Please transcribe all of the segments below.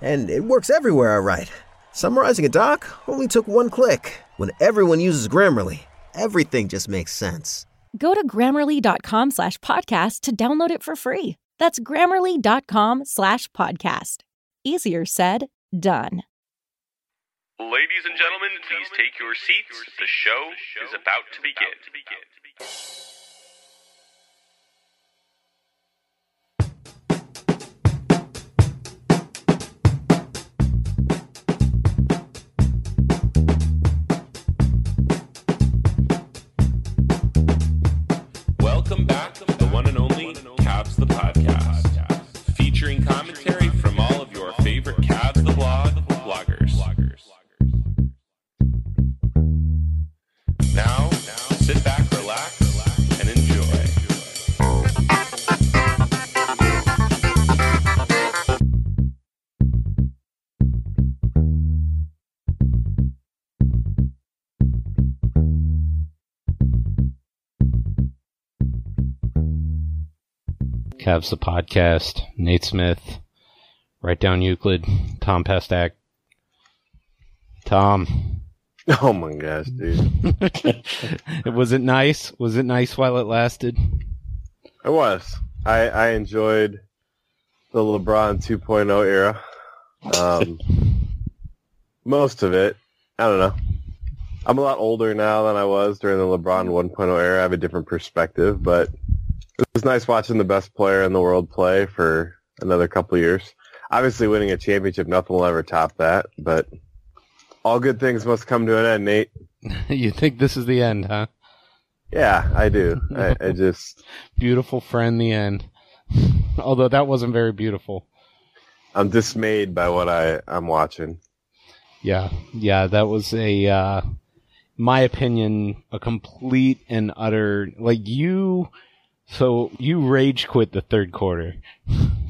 And it works everywhere I write. Summarizing a doc only took one click. When everyone uses Grammarly, everything just makes sense. Go to grammarly.com slash podcast to download it for free. That's grammarly.com slash podcast. Easier said, done. Ladies and gentlemen, please take your seats. The show is about to begin. Cavs the podcast. Nate Smith, Right Down Euclid. Tom Pestak. Tom, Oh my gosh, dude. was it nice? Was it nice while it lasted? It was. I, I enjoyed the LeBron 2.0 era. Um, most of it. I don't know. I'm a lot older now than I was during the LeBron 1.0 era. I have a different perspective, but it was nice watching the best player in the world play for another couple of years. Obviously, winning a championship, nothing will ever top that, but all good things must come to an end, Nate. you think this is the end, huh? Yeah, I do. I, I just, Beautiful friend, the end. Although that wasn't very beautiful. I'm dismayed by what I, I'm watching. Yeah, yeah, that was a, uh, my opinion, a complete and utter, like you, so you rage quit the third quarter.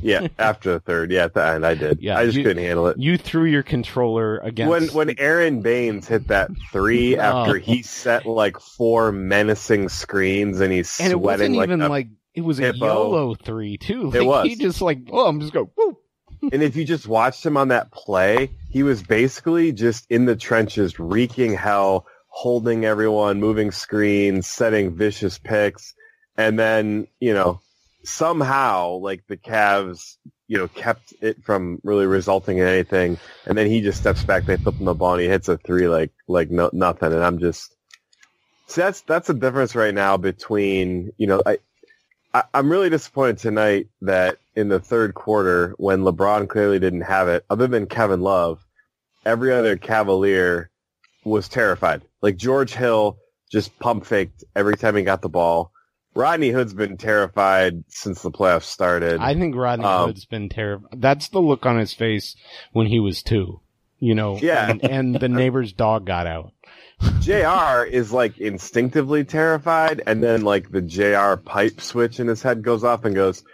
Yeah, after the third. Yeah, the I did. Yeah, I just you- couldn't handle it. You threw your controller against. When when Aron Baynes hit that three Oh. after he set like four menacing screens and he's and it sweating wasn't like, even a- like, it was a hippo. YOLO three too. Like, was. He just like, oh, I'm just go, woo. and if you just watched him on that play, he was basically just in the trenches, wreaking hell, holding everyone, moving screens, setting vicious picks, and then you know somehow like the Cavs, you know, kept it from really resulting in anything, and then he just steps back, they flip him the ball, and he hits a three like like no, nothing, and I'm just. See, that's that's the difference right now between you know I, I I'm really disappointed tonight that in the third quarter when LeBron clearly didn't have it, other than Kevin Love, every other Cavalier was terrified. Like George Hill just pump faked every time he got the ball. Rodney Hood's been terrified since the playoffs started. I think Rodney Um, Hood's been terrified. That's the look on his face when he was two. You know, Yeah. and, and the neighbor's dog got out. JR is like instinctively terrified, and then like the JR pipe switch in his head goes off and goes,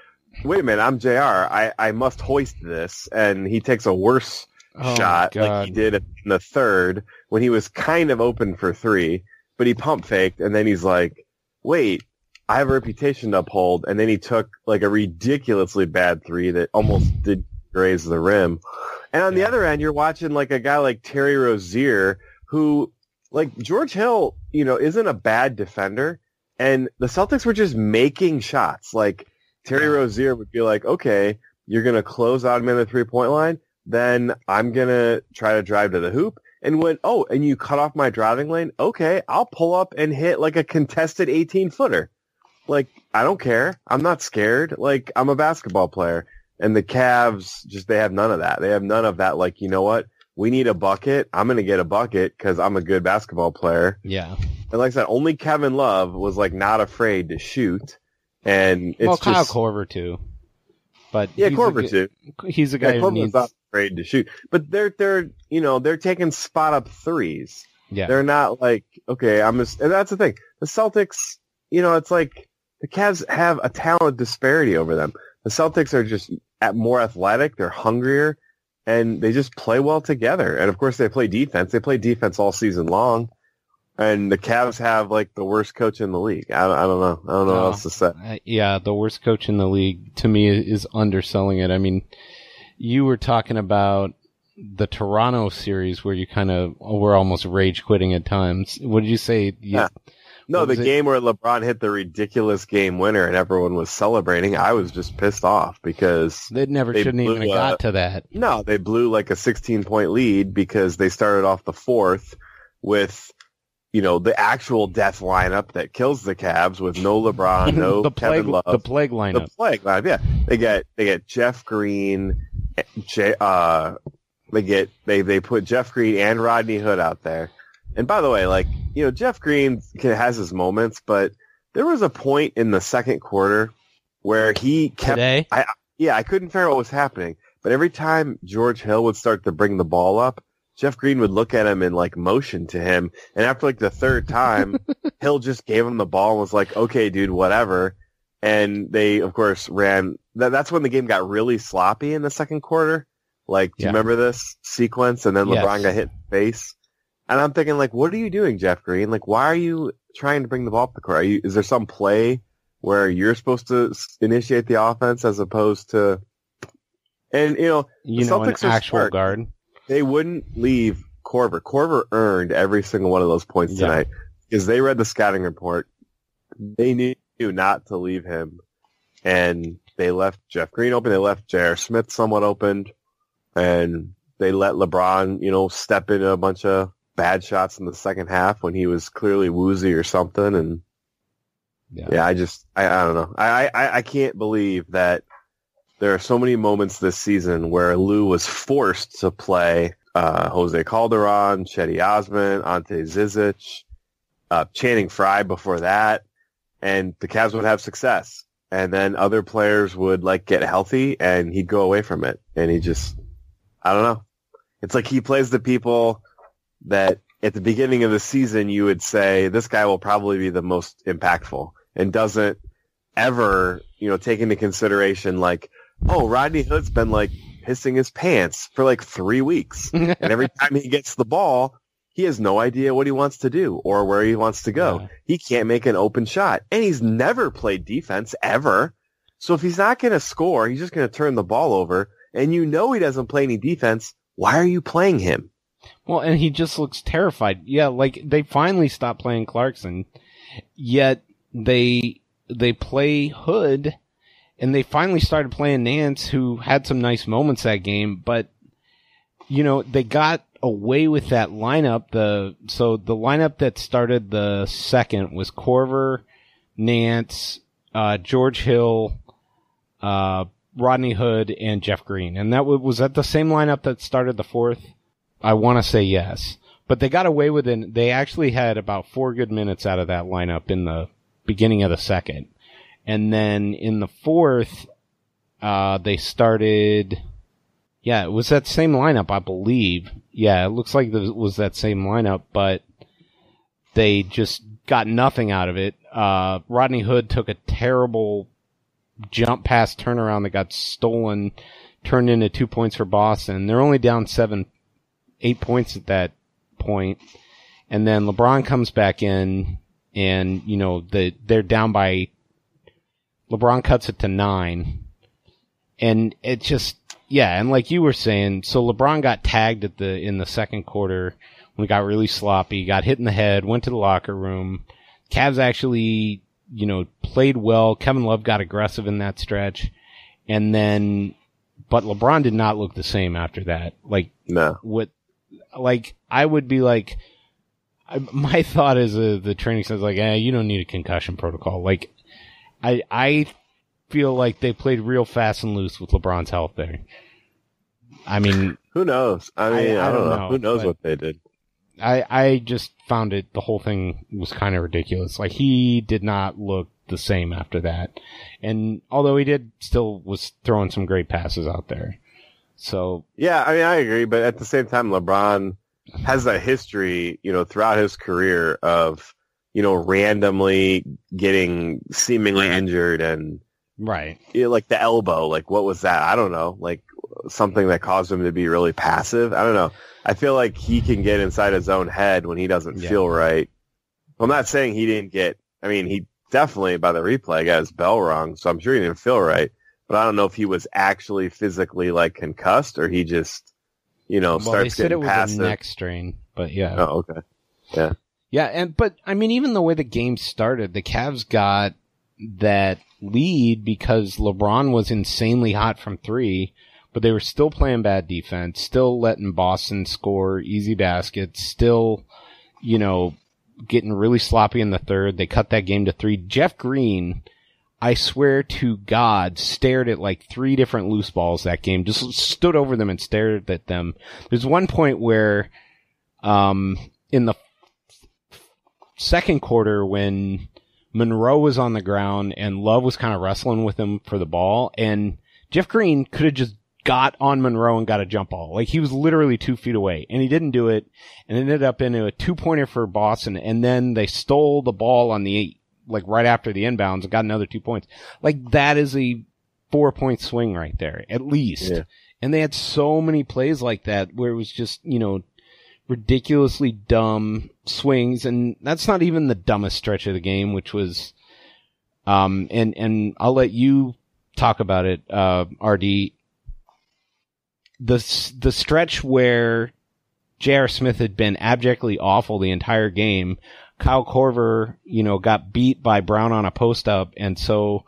"Wait a minute, I'm JR. I I must hoist this." And he takes a worse Oh, shot like he did in the third when he was kind of open for three, but he pump faked, and then he's like, "Wait." I have a reputation to uphold, and then he took like a ridiculously bad three that almost did graze the rim. And on the other end, you're watching like a guy like Terry Rozier, who like George Hill, you know, isn't a bad defender, and the Celtics were just making shots. Like Terry Yeah. Rozier would be like, okay, you're gonna close out him in the three point line, then I'm gonna try to drive to the hoop. And when oh, and you cut off my driving lane, okay, I'll pull up and hit like a contested 18 footer. Like I don't care, I'm not scared. Like I'm a basketball player. And the Cavs just they have none of that. They have none of that. Like you know what? We need a bucket. I'm gonna get a bucket because I'm a good basketball player. Yeah. And like I said, only Kevin Love was like not afraid to shoot. And it's well, Kyle just Korver too. But yeah, Korver too. He's a Yeah, guy who Korver's needs. not afraid to shoot. But they're they're you know they're taking spot up threes. Yeah. They're not like okay, I'm just and that's the thing. The Celtics, you know, it's like the Cavs have a talent disparity over them. The Celtics are just at more athletic. They're hungrier, and they just play well together. And of course, they play defense. They play defense all season long. And the Cavs have like the worst coach in the league. I, I don't know. I don't know No. what else to say. Uh, yeah, the worst coach in the league to me is underselling it. I mean, you were talking about the Toronto series where you kind of were almost rage quitting at times. What did you say? You- Yeah. No, the it? game where LeBron hit the ridiculous game winner and everyone was celebrating, I was just pissed off because They never They shouldn't even have got to that. no, they blew like a 16 point lead because they started off the fourth with, you know, the actual death lineup that kills the Cavs with no LeBron, no the plague, Kevin Love. the plague lineup. The plague lineup, yeah. They get they get Jeff Green, J, uh, they get they they put Jeff Green and Rodney Hood out there. And by the way, like you know, Jeff Green has his moments, but there was a point in the second quarter where he kept Today, yeah, I couldn't figure out what was happening. But every time George Hill would start to bring the ball up, Jeff Green would look at him and like motion to him. And after like the third time, Hill just gave him the ball and was like, okay, dude, whatever. And they, of course, ran. That, that's when the game got really sloppy in the second quarter. Like, do Yeah. you remember this sequence? And then Yes. LeBron got hit in the face. And I'm thinking, like, what are you doing, Jeff Green? Like, why are you trying to bring the ball up the court? Are you, is there some play where you're supposed to initiate the offense as opposed to, and you know, you know, an Celtics are actual smart. guard. they wouldn't leave Korver. Korver earned every single one of those points tonight because they read the scouting report. They knew not to leave him, and they left Jeff Green open. They left J.R. Smith somewhat opened, and they let LeBron, you know, step into a bunch of bad shots in the second half when he was clearly woozy or something. And Yeah. yeah, I just, I, I don't know. I, I, I can't believe that there are so many moments this season where Lue was forced to play uh, Jose Calderon, Cedi Osman, Ante Zizic, uh, Channing Frye before that, and the Cavs would have success. And then other players would like get healthy and he'd go away from it. And he just, I don't know. It's like he plays the people that at the beginning of the season you would say this guy will probably be the most impactful and doesn't ever, you know, take into consideration like, oh, Rodney Hood's been like pissing his pants for like three weeks. and every time he gets the ball, he has no idea what he wants to do or where he wants to go. Yeah. He can't make an open shot. And he's never played defense ever. So if he's not going to score, he's just going to turn the ball over. And you know he doesn't play any defense. Why are you playing him? Well, and he just looks terrified. Yeah, like they finally stopped playing Clarkson, yet they they play Hood, and they finally started playing Nance, who had some nice moments that game. But you know they got away with that lineup. The so the lineup that started the second was Korver, Nance, uh, George Hill, uh, Rodney Hood, and Jeff Green, and that wa- was that the same lineup that started the fourth. I want to say yes, but they got away with it. They actually had about four good minutes out of that lineup in the beginning of the second, and then in the fourth, uh, they started. Yeah, it was that same lineup, I believe. Yeah, it looks like it was that same lineup, but they just got nothing out of it. Uh, Rodney Hood took a terrible jump pass turnaround that got stolen, turned into two points for Boston. They're only down seven, eight points at that point. And then LeBron comes back in and, you know, the, they're down by, LeBron cuts it to nine. And it just, yeah, and like you were saying, so LeBron got tagged at the, in the second quarter when got really sloppy, got hit in the head, went to the locker room. Cavs actually, you know, played well. Kevin Love got aggressive in that stretch. And then, but LeBron did not look the same after that. Like, No. what, like, I would be like, I, my thought is uh, the training says like, eh, you don't need a concussion protocol. Like, I, I feel like they played real fast and loose with LeBron's health there. I mean, Who knows? I mean, I, don't, know. Who knows what they did? I I just found it the whole thing was kind of ridiculous. Like he did not look the same after that, and although he did, still was throwing some great passes out there. So Yeah, I mean, I agree, but at the same time, LeBron has a history, you know, throughout his career of, you know, randomly getting seemingly injured and right, you know, like the elbow, like what was that? I don't know, like something that caused him to be really passive. I don't know. I feel like he can get inside his own head when he doesn't Yeah. feel right. I'm not saying he didn't get. I mean, he definitely by the replay got his bell rung, so I'm sure he didn't feel right. But I don't know if he was actually physically like concussed or he just, you know, well, starts said it getting was passive. a neck strain, but yeah, Oh, okay. Yeah. yeah, and but I mean, even the way the game started, the Cavs got that lead because LeBron was insanely hot from three, but they were still playing bad defense, still letting Boston score easy baskets, still, you know, getting really sloppy in the third. They cut that game to three. Jeff Green, I swear to God, stared at like three different loose balls that game, just stood over them and stared at them. There's one point where, um, in the second quarter when Monroe was on the ground and Love was kind of wrestling with him for the ball and Jeff Green could have just got on Monroe and got a jump ball. Like he was literally two feet away and he didn't do it and ended up into a two pointer for Boston and then they stole the ball on the like right after the inbounds and got another two points. Like that is a four point swing right there, at least. Yeah. And they had so many plays like that where it was just, you know, ridiculously dumb swings and that's not even the dumbest stretch of the game, which was um and and I'll let you talk about it, uh RD. The the stretch where J.R. Smith had been abjectly awful the entire game. Kyle Korver, you know, got beat by Brown on a post up and so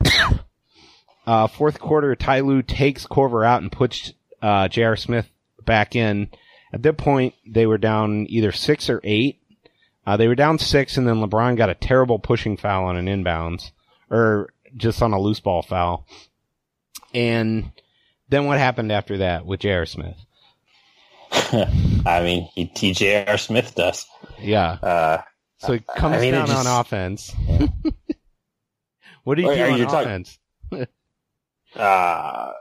uh, fourth quarter, Ty Lue takes Korver out and puts uh, J.R. Smith back in. At that point, they were down either six or eight. Uh, they were down six, and then LeBron got a terrible pushing foul on an inbounds, or just on a loose ball foul. And then what happened after that with J.R. Smith? I mean, he TJR Smith does. Yeah. Uh, So he comes I mean, down just- on offense. what do you do on you talking- offense? uh,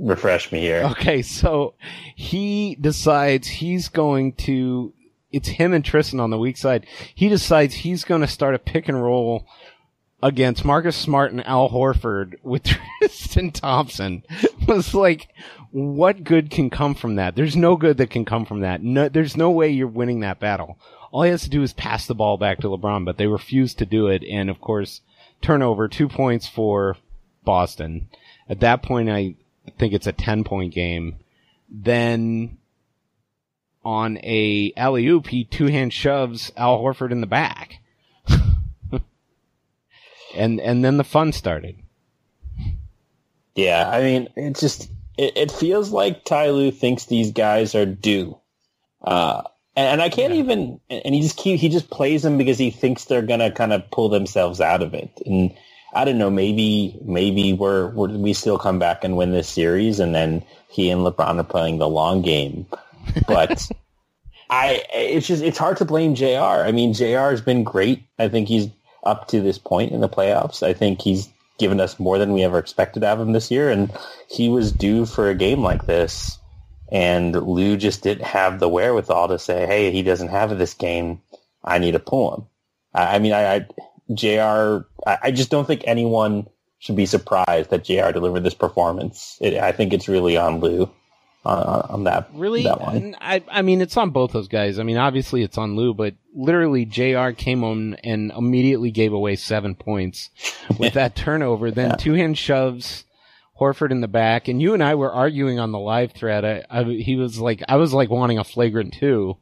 refresh me here. Okay, so he decides he's going to. It's him and Tristan on the weak side. He decides he's going to start a pick and roll against Marcus Smart and Al Horford with Tristan Thompson. It was like, what good can come from that? There's no good that can come from that. No, there's no way you're winning that battle. All he has to do is pass the ball back to LeBron, but they refuse to do it. And of course, turnover, two points for Boston. At that point, I think it's a 10 point game. Then on a alley oop, he two hand shoves Al Horford in the back. and, and then the fun started. Yeah, I mean, it's just it, it feels like Ty Lue thinks these guys are due, uh, and, and I can't even. And he just keep he just plays them because he thinks they're gonna kind of pull themselves out of it. And I don't know, maybe maybe we're, we're we still come back and win this series, and then he and LeBron are playing the long game. But I, it's just it's hard to blame Jr. I mean, Jr. has been great. I think he's up to this point in the playoffs. I think he's given us more than we ever expected out of him this year, and he was due for a game like this. And Lue just didn't have the wherewithal to say, "Hey, he doesn't have this game. I need to pull him." I, I mean, I, I Jr. I, I just don't think anyone should be surprised that Jr. delivered this performance. It, I think it's really on Lue on, on that Really? that one. I, I mean, it's on both those guys. I mean, obviously it's on Lue, but literally JR came on and immediately gave away seven points with that turnover. Then Yeah. two hand shoves Horford in the back. And you and I were arguing on the live thread. I, I, he was like, I was like wanting a flagrant two.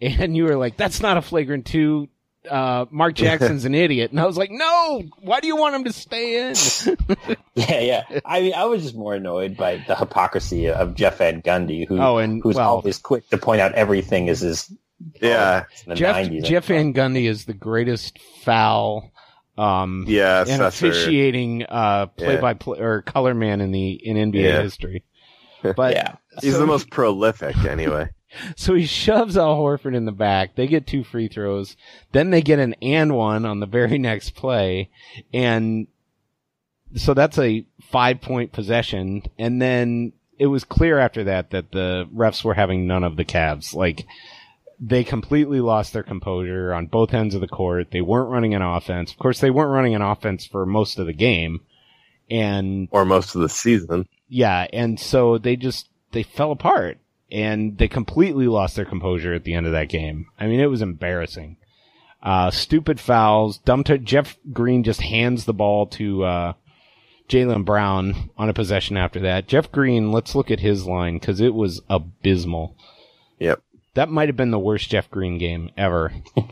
And you were like, that's not a flagrant two. Uh, Mark Jackson's an idiot. And I was like, no, why do you want him to stay in? Yeah, yeah. I mean, I was just more annoyed by the hypocrisy of Jeff Van Gundy, who Oh, and, who's well- always quick to point out everything is his. Yeah. the Jeff 90s. Jeff Van Gundy is the greatest foul um Yeah, and officiating uh play by play or color man in the in NBA Yeah. history. But Yeah. He's so the most prolific anyway. so he shoves Al Horford in the back. They get two free throws. Then they get an and one on the very next play. And so that's a five point possession. And then it was clear after that that the refs were having none of the Cavs. Like they completely lost their composure on both ends of the court. They weren't running an offense. Of course, they weren't running an offense for most of the game, and or most of the season. yeah, and so they just they fell apart and they completely lost their composure at the end of that game. I mean, it was embarrassing. Uh, stupid fouls. Dumb to Jeff Green just hands the ball to uh, Jaylen Brown on a possession after that. Jeff Green, let's look at his line because it was abysmal. Yep. That might have been the worst Jeff Green game ever.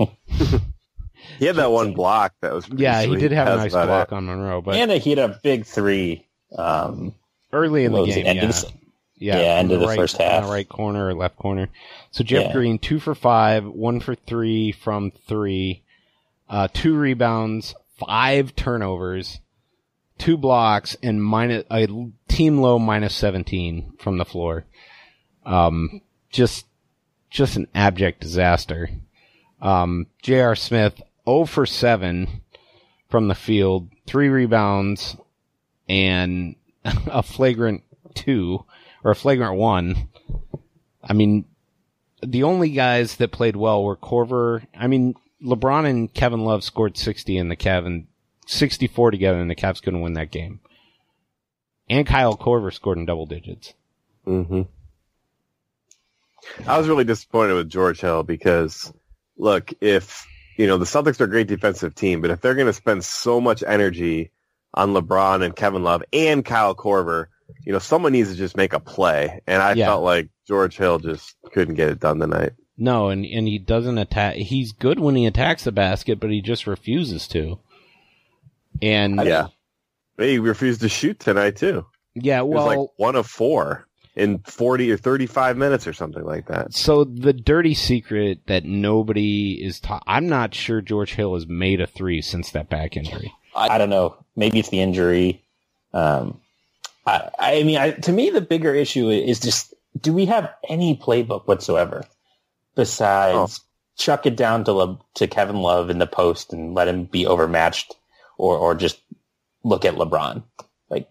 He had that one block that was. pretty Yeah, he did have a nice block it. on Monroe, but and he had a big three. Um, early in the what was game, end yeah. of the- Yeah, Yeah, from end of the right, first half. the right corner or left corner. So Jeff Yeah. Green, two for five, one for three from three, uh, two rebounds, five turnovers, two blocks, and minus a team low minus seventeen from the floor. Um, just just an abject disaster. Um, J.R. Smith, 0 for 7 from the field, three rebounds, and a flagrant two or a flagrant one. I mean, the only guys that played well were Korver. I mean, LeBron and Kevin Love scored 60 and the Kevin 64 together and the Cavs couldn't win that game. And Kyle Korver scored in double digits. hmm I was really disappointed with George Hill because, look, if you know the Celtics are a great defensive team, but if they're going to spend so much energy on LeBron and Kevin Love and Kyle Korver, you know, someone needs to just make a play. And I Yeah. felt like George Hill just couldn't get it done tonight. No, and, and he doesn't attack. He's good when he attacks the basket, but he just refuses to. And Yeah, he refused to shoot tonight too. yeah, It was well, like one of four in forty or thirty-five minutes or something like that. So the dirty secret that nobody is ta- I'm not sure George Hill has made a three since that back injury. I, I don't know. Maybe it's the injury. Um, I, I mean, I, to me, the bigger issue is just: do we have any playbook whatsoever besides chuck it down to Le, to Kevin Love in the post and let him be overmatched, or or just look at LeBron? Like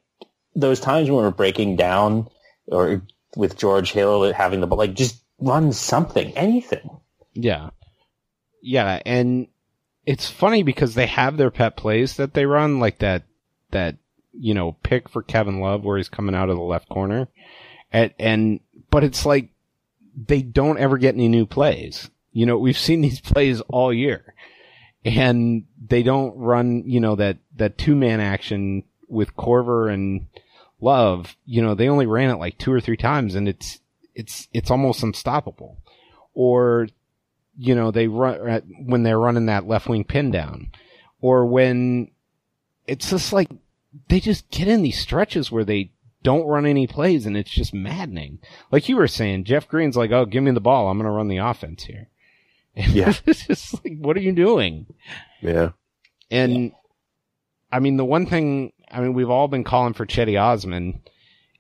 those times when we're breaking down, or with George Hill having the ball, like just run something, anything. Yeah. Yeah, and it's funny because they have their pet plays that they run, like that that, you know, pick for Kevin Love where he's coming out of the left corner. And and but it's like they don't ever get any new plays. You know, we've seen these plays all year. And they don't run, you know, that that two man action with Korver and Love, you know, they only ran it like two or three times and it's it's it's almost unstoppable. Or you know, they run when they're running that left wing pin down, or when it's just like they just get in these stretches where they don't run any plays, and it's just maddening. Like you were saying, Jeff Green's like, "Oh, give me the ball, I'm going to run the offense here." And Yeah. it's just like, what are you doing? Yeah, And I mean, the one thing, I mean, we've all been calling for Cedi Osman.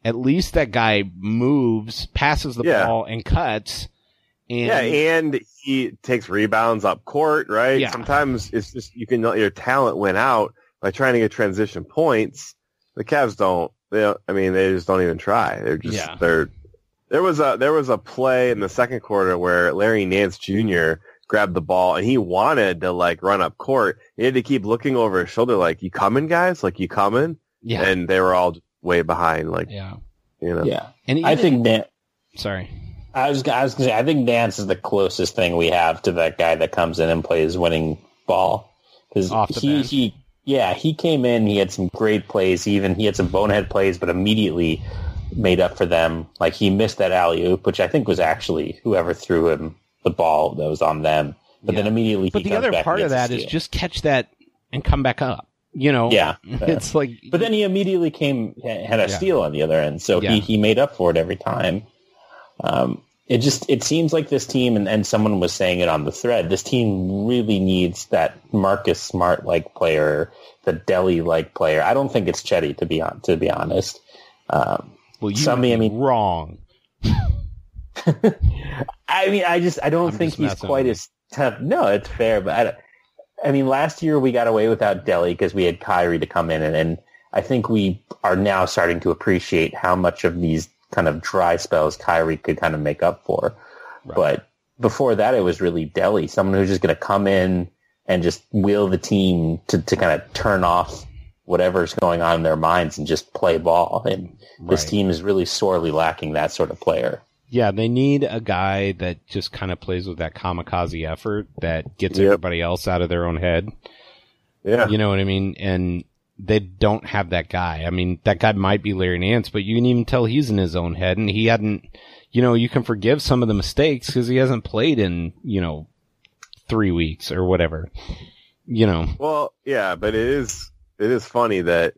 At least that guy moves, passes the Yeah. ball, and cuts. And yeah, and he takes rebounds up court, right? Yeah. Sometimes it's just you can let your talent win out by trying to get transition points. The Cavs don't. They don't, I mean, they just don't even try. They're just Yeah. they're. There was a there was a play in the second quarter where Larry Nance Jr. grabbed the ball and he wanted to like run up court. He had to keep looking over his shoulder, like, "You coming, guys? Like, you coming?" yeah, And they were all way behind, like yeah. you know. Yeah, And I think that. Sorry. I was, I was gonna say, I think Nance is the closest thing we have to that guy that comes in and plays winning ball. Because Off the he, bench. he, yeah, he came in, he had some great plays, he even he had some bonehead plays, but immediately made up for them. Like he missed that alley oop, which I think was actually whoever threw him the ball that was on them. But then immediately, But he the other part of that is just catch that and come back up. You know, Yeah. it's like, But then he immediately came had a Yeah. steal on the other end, so Yeah. he he made up for it every time. Um, it just it seems like this team, and, and someone was saying it on the thread. This team really needs that Marcus Smart like player, the Delly like player. I don't think it's Cedi to be on to be honest. Um, well, you somebody, I mean- wrong. I mean, I just I don't I'm think he's quite as tough. No, it's fair, but I, don't- I mean, last year we got away without Delly because we had Kyrie to come in, and, and I think we are now starting to appreciate how much of these kind of dry spells Kyrie could kind of make up for. But before that, it was really Delly, someone who's just going to come in and just will the team to, to kind of turn off whatever's going on in their minds and just play ball. And this team is really sorely lacking that sort of player. Yeah, they need a guy that just kind of plays with that kamikaze effort that gets Yep. everybody else out of their own head. Yeah. You know what I mean? And they don't have that guy. I mean, that guy might be Larry Nance, but you can even tell he's in his own head and he hadn't, you know, you can forgive some of the mistakes because he hasn't played in, you know, three weeks or whatever. You know, Well, yeah, but it is it is funny that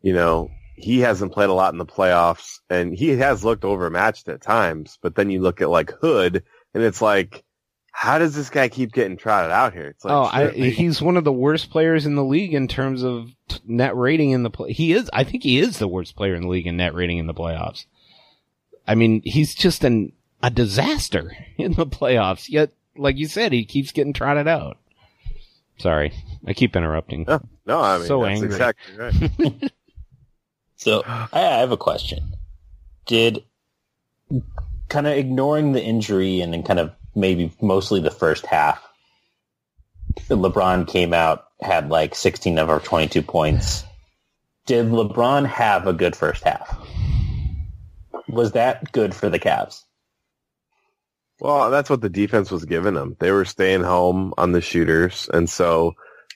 you know he hasn't played a lot in the playoffs, and he has looked overmatched at times. But then you look at like Hood, and it's like, how does this guy keep getting trotted out here? It's like, oh, I, he's one of the worst players in the league in terms of t- net rating in the play. He is, I think he is the worst player in the league in net rating in the playoffs. I mean, he's just an, a disaster in the playoffs. Yet, like you said, he keeps getting trotted out. Sorry, I keep interrupting. no, no, I mean so that's angry. exactly right. So I, have a question. Did kind of ignoring the injury and then kind of maybe mostly the first half, LeBron came out, had like 16 of our 22 points. Did LeBron have a good first half? Was that good for the Cavs? Well, that's what the defense was giving them. They were staying home on the shooters, and so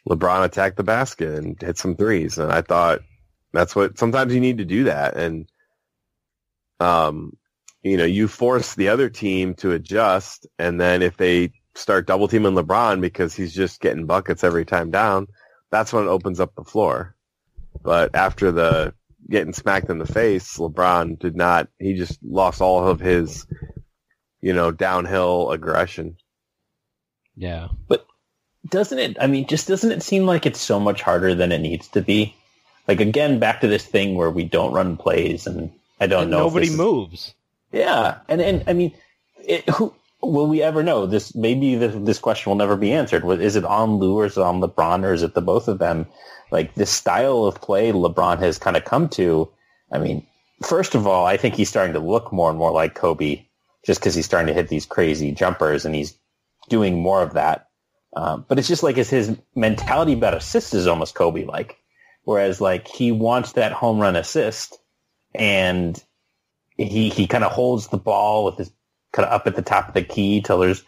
LeBron attacked the basket and hit some threes. And I thought that's what sometimes you need to do that. And um, you know, you force the other team to adjust, and then if they start double teaming LeBron because he's just getting buckets every time down, that's when it opens up the floor. But after the getting smacked in the face, LeBron did not. He just lost all of his you know, downhill aggression. Yeah. But doesn't it i mean just doesn't it seem like it's so much harder than it needs to be like again back to this thing where we don't run plays and i don't And know if nobody this is- moves. yeah. And and i mean it, who will we ever know? This maybe this, this question will never be answered. Is it on Lue or is it on lebron or is it the both of them? Like this style of play lebron has kind of come to i mean first of all i think he's starting to look more and more like kobe just because he's starting to hit these crazy jumpers and he's doing more of that. Um, but it's just like his, his mentality about assists is almost Kobe like, whereas like he wants that home run assist, and he he kind of holds the ball with his kind of up at the top of the key till there's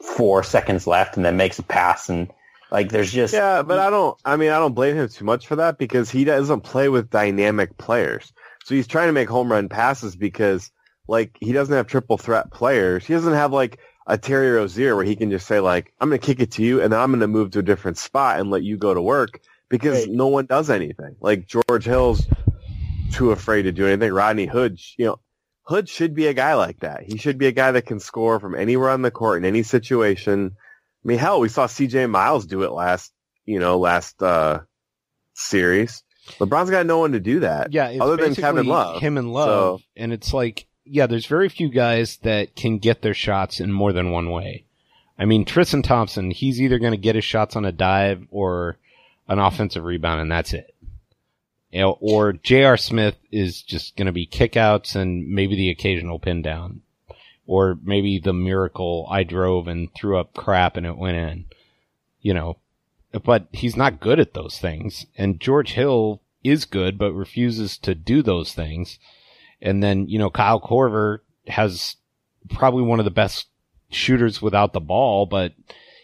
four seconds left, and then makes a pass, and like there's just Yeah, but I don't. I mean, I don't blame him too much for that because he doesn't play with dynamic players. So he's trying to make home run passes because, like, he doesn't have triple threat players. He doesn't have like a Terry Rozier where he can just say like, "I'm going to kick it to you," and then I'm going to move to a different spot and let you go to work because Right. no one does anything. Like George Hill's too afraid to do anything. Rodney Hood, you know, Hood should be a guy like that. He should be a guy that can score from anywhere on the court in any situation. I mean, hell, we saw CJ Miles do it last, you know, last uh series. LeBron's got no one to do that. Yeah, it's other than Kevin Love. him and Love, So- and it's like, yeah, there's very few guys that can get their shots in more than one way. I mean, Tristan Thompson, he's either going to get his shots on a dive or an offensive rebound, and that's it. You know, or J.R. Smith is just going to be kickouts and maybe the occasional pin down, or maybe the miracle I drove and threw up crap and it went in. You know, but he's not good at those things. And George Hill is good, but refuses to do those things. And then, you know, Kyle Korver has probably one of the best shooters without the ball, but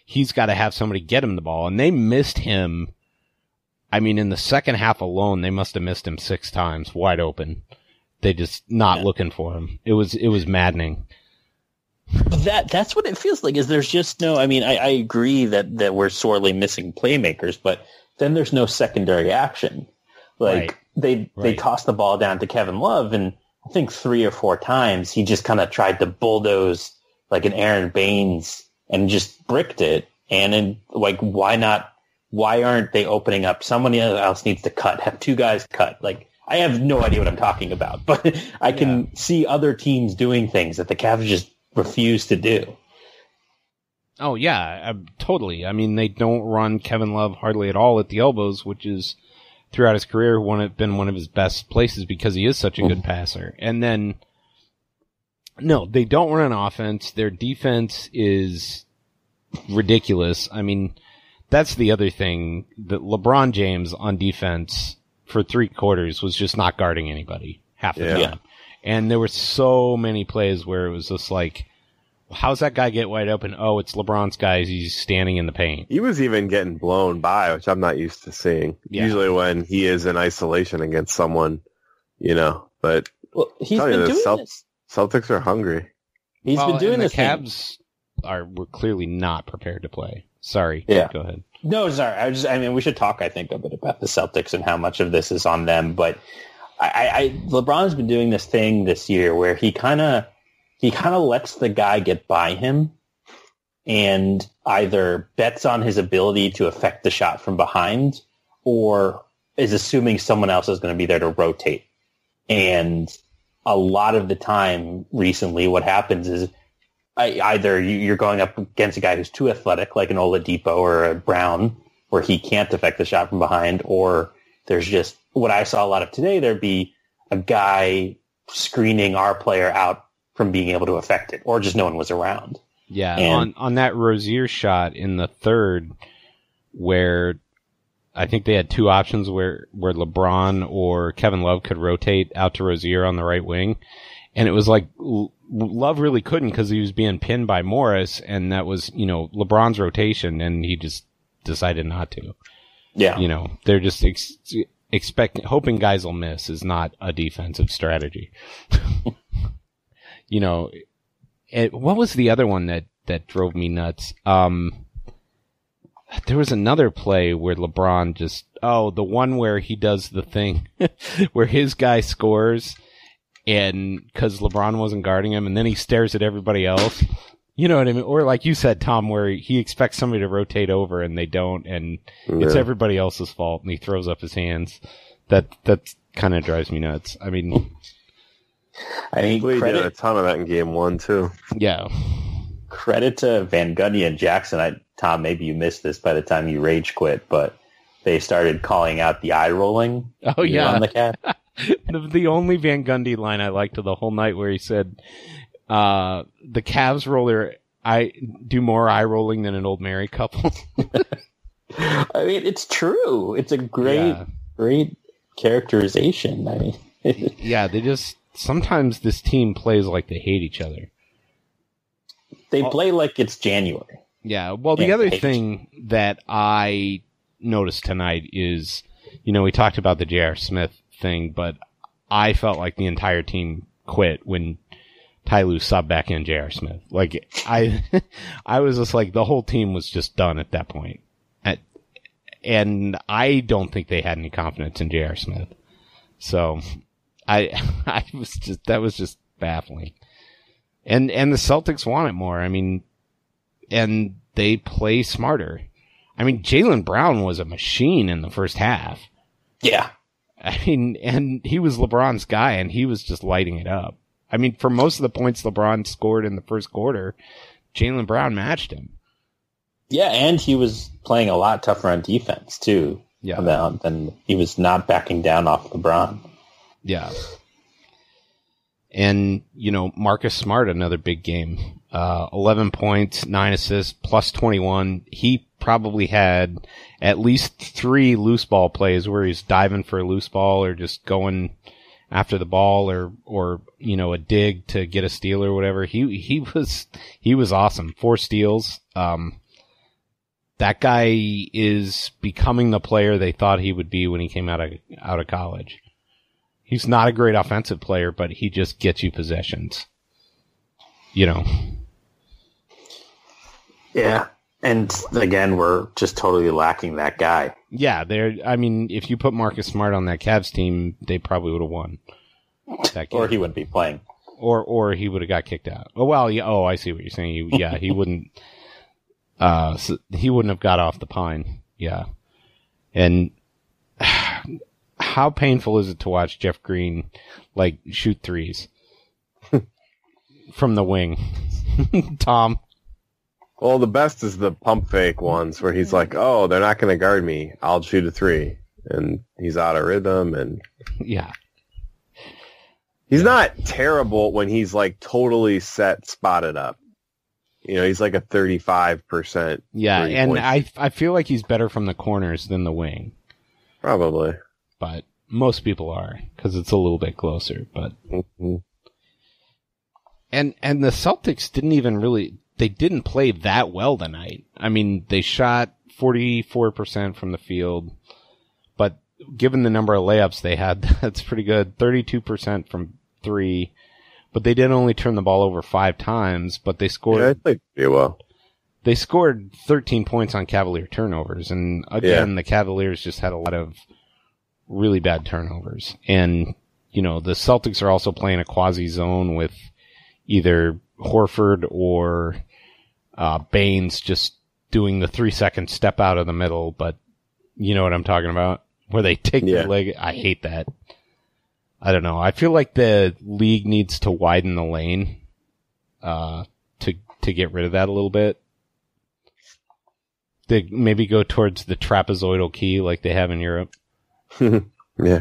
he's got to have somebody get him the ball. And they missed him. I mean, in the second half alone, they must have missed him six times wide open. They just not Yeah. looking for him. It was, it was maddening. That that's what it feels like. Is there's just no. I mean, I, I agree that that we're sorely missing playmakers, but then there's no secondary action. Like Right. they they Right. tossed the ball down to Kevin Love, and I think three or four times he just kind of tried to bulldoze like an Aron Baynes and just bricked it. And then like, why not? Why aren't they opening up? Someone else needs to cut. Have two guys cut. Like I have no idea what I'm talking about, but I can see other teams doing things that the Cavs just refuse to do. Oh yeah, uh, totally. I mean, they don't run Kevin Love hardly at all at the elbows, which is throughout his career one of, been one of his best places because he is such a good passer. And then No, they don't run an offense. Their defense is ridiculous. I mean, that's the other thing that LeBron James on defense for three quarters was just not guarding anybody half the Yeah. time. And there were so many plays where it was just like, how's that guy get wide open? Oh, it's LeBron's guys. He's standing in the paint. He was even getting blown by, which I'm not used to seeing. Yeah. Usually when he is in isolation against someone, you know. But Well, he's tell you been the doing Celt- this. Celtics are hungry. He's Well, been doing and this. The thing. Cavs are were clearly not prepared to play. Sorry. Yeah. Go ahead. No, sorry. I just, I mean, we should talk, I think, a bit about the Celtics and how much of this is on them. But I, I, I LeBron's been doing this thing this year where he kind of, he kind of lets the guy get by him and either bets on his ability to affect the shot from behind or is assuming someone else is going to be there to rotate. And a lot of the time recently, what happens is I, either you- you're going up against a guy who's too athletic, like an Oladipo or a Brown, where he can't affect the shot from behind, or there's just what I saw a lot of today. There'd be a guy screening our player out from being able to affect it, or just no one was around. Yeah, And- on on that Rozier shot in the third, where I think they had two options where where LeBron or Kevin Love could rotate out to Rozier on the right wing, and it was like Love really couldn't because he was being pinned by Morris, and that was you know LeBron's rotation, and he just decided not to. Yeah, You know, they're just ex- expecting, hoping guys will miss is not a defensive strategy. you know, it, what was the other one that, that drove me nuts? Um, there was another play where LeBron just, oh, the one where he does the thing where his guy scores and cause LeBron wasn't guarding him and then he stares at everybody else. You know what I mean? Or like you said, Tom, where he expects somebody to rotate over and they don't and it's everybody else's fault and he throws up his hands. That, that kind of drives me nuts. I mean, I mean, We did a credit ton of that in game one too. yeah. credit to Van Gundy and Jackson. I, Tom, maybe you missed this by the time you rage quit, but they started calling out the eye rolling Oh yeah. on the cat. the, the only Van Gundy line I liked of the whole night where he said, uh, the Cavs roller, I do more eye rolling than an old married couple. I mean, it's true. It's a great, Yeah. great characterization. I mean, yeah, they just, sometimes this team plays like they hate each other. they play like it's January. Yeah. Well, the other thing that I noticed tonight is, you know, we talked about the J.R. Smith thing, but I felt like the entire team quit when Ty Lue subbed back in J.R. Smith. Like I, I was just like the whole team was just done at that point. At, and I don't think they had any confidence in J.R. Smith. So I, I was just, that was just baffling. And, and the Celtics want it more. I mean, and they play smarter. I mean, Jaylen Brown was a machine in the first half. Yeah. I mean, and he was LeBron's guy and he was just lighting it up. I mean, for most of the points LeBron scored in the first quarter, Jaylen Brown matched him. Yeah, and he was playing a lot tougher on defense too. Yeah. Than, than he was not backing down off LeBron. Yeah. And, you know, Marcus Smart, another big game. Uh, 11 points, 9 assists, plus 21. He probably had at least three loose ball plays where he's diving for a loose ball or just going after the ball or, or, you know, a dig to get a steal or whatever. He, he was, he was awesome. Four steals. Um, that guy is becoming the player they thought he would be when he came out of, out of college. He's not a great offensive player, but he just gets you possessions. You know. Yeah. And again, we're just totally lacking that guy. Yeah, they're I mean, if you put Marcus Smart on that Cavs team, they probably would have won. That game. Or he wouldn't be playing. or or he would have got kicked out. Oh well, yeah. Oh, I see what you're saying. He, yeah, he wouldn't. Uh, so he wouldn't have got off the pine. Yeah, and how painful is it to watch Jeff Green like shoot threes from the wing? Tom, Well, the best is the pump fake ones where he's like, "Oh, they're not going to guard me. I'll shoot a three. and he's out of rhythm. And yeah. He's not terrible when he's like totally set, spotted up. You know, he's like a 35%. Yeah, and. I I feel like he's better from the corners than the wing, Probably. but most people are because it's a little bit closer. But Mhm. and and the Celtics didn't even really they didn't play that well tonight. I mean, they shot 44% from the field, but given the number of layups they had, that's pretty good. 32% from 3, but they did only turn the ball over 5 times, but they scored Yeah, played pretty well. they scored 13 points on Cavalier turnovers, and again, the Cavaliers just had a lot of really bad turnovers. And you know, the Celtics are also playing a quasi zone with either Horford or uh, Baynes just doing the three second step out of the middle. But you know what I'm talking about, where they take Yeah. their leg. I hate that. I don't know. I feel like the league needs to widen the lane uh, to to get rid of that a little bit. They maybe go towards the trapezoidal key like they have in Europe. Yeah.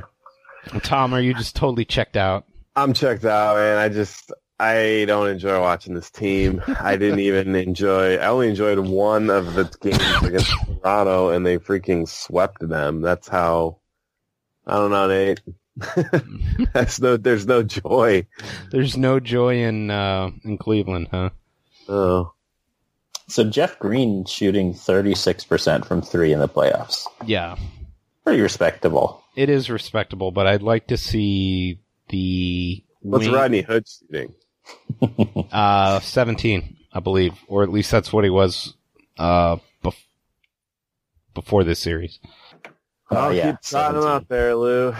Tom, are you just totally checked out? I'm checked out, man. I just I don't enjoy watching this team. I didn't even enjoy. I only enjoyed one of the games against Toronto, and they freaking swept them. That's how. I don't know, Nate. That's no. There's no joy. There's no joy in uh, in Cleveland, huh? Oh, So Jeff Green shooting 36% from three in the playoffs. Yeah, Pretty respectable. it is respectable, but I'd like to see the what's wing- Rodney Hood shooting? Uh, 17, I believe, or at least that's what he was uh bef- before this series. Oh, yeah, keep trotting him out there, Lue.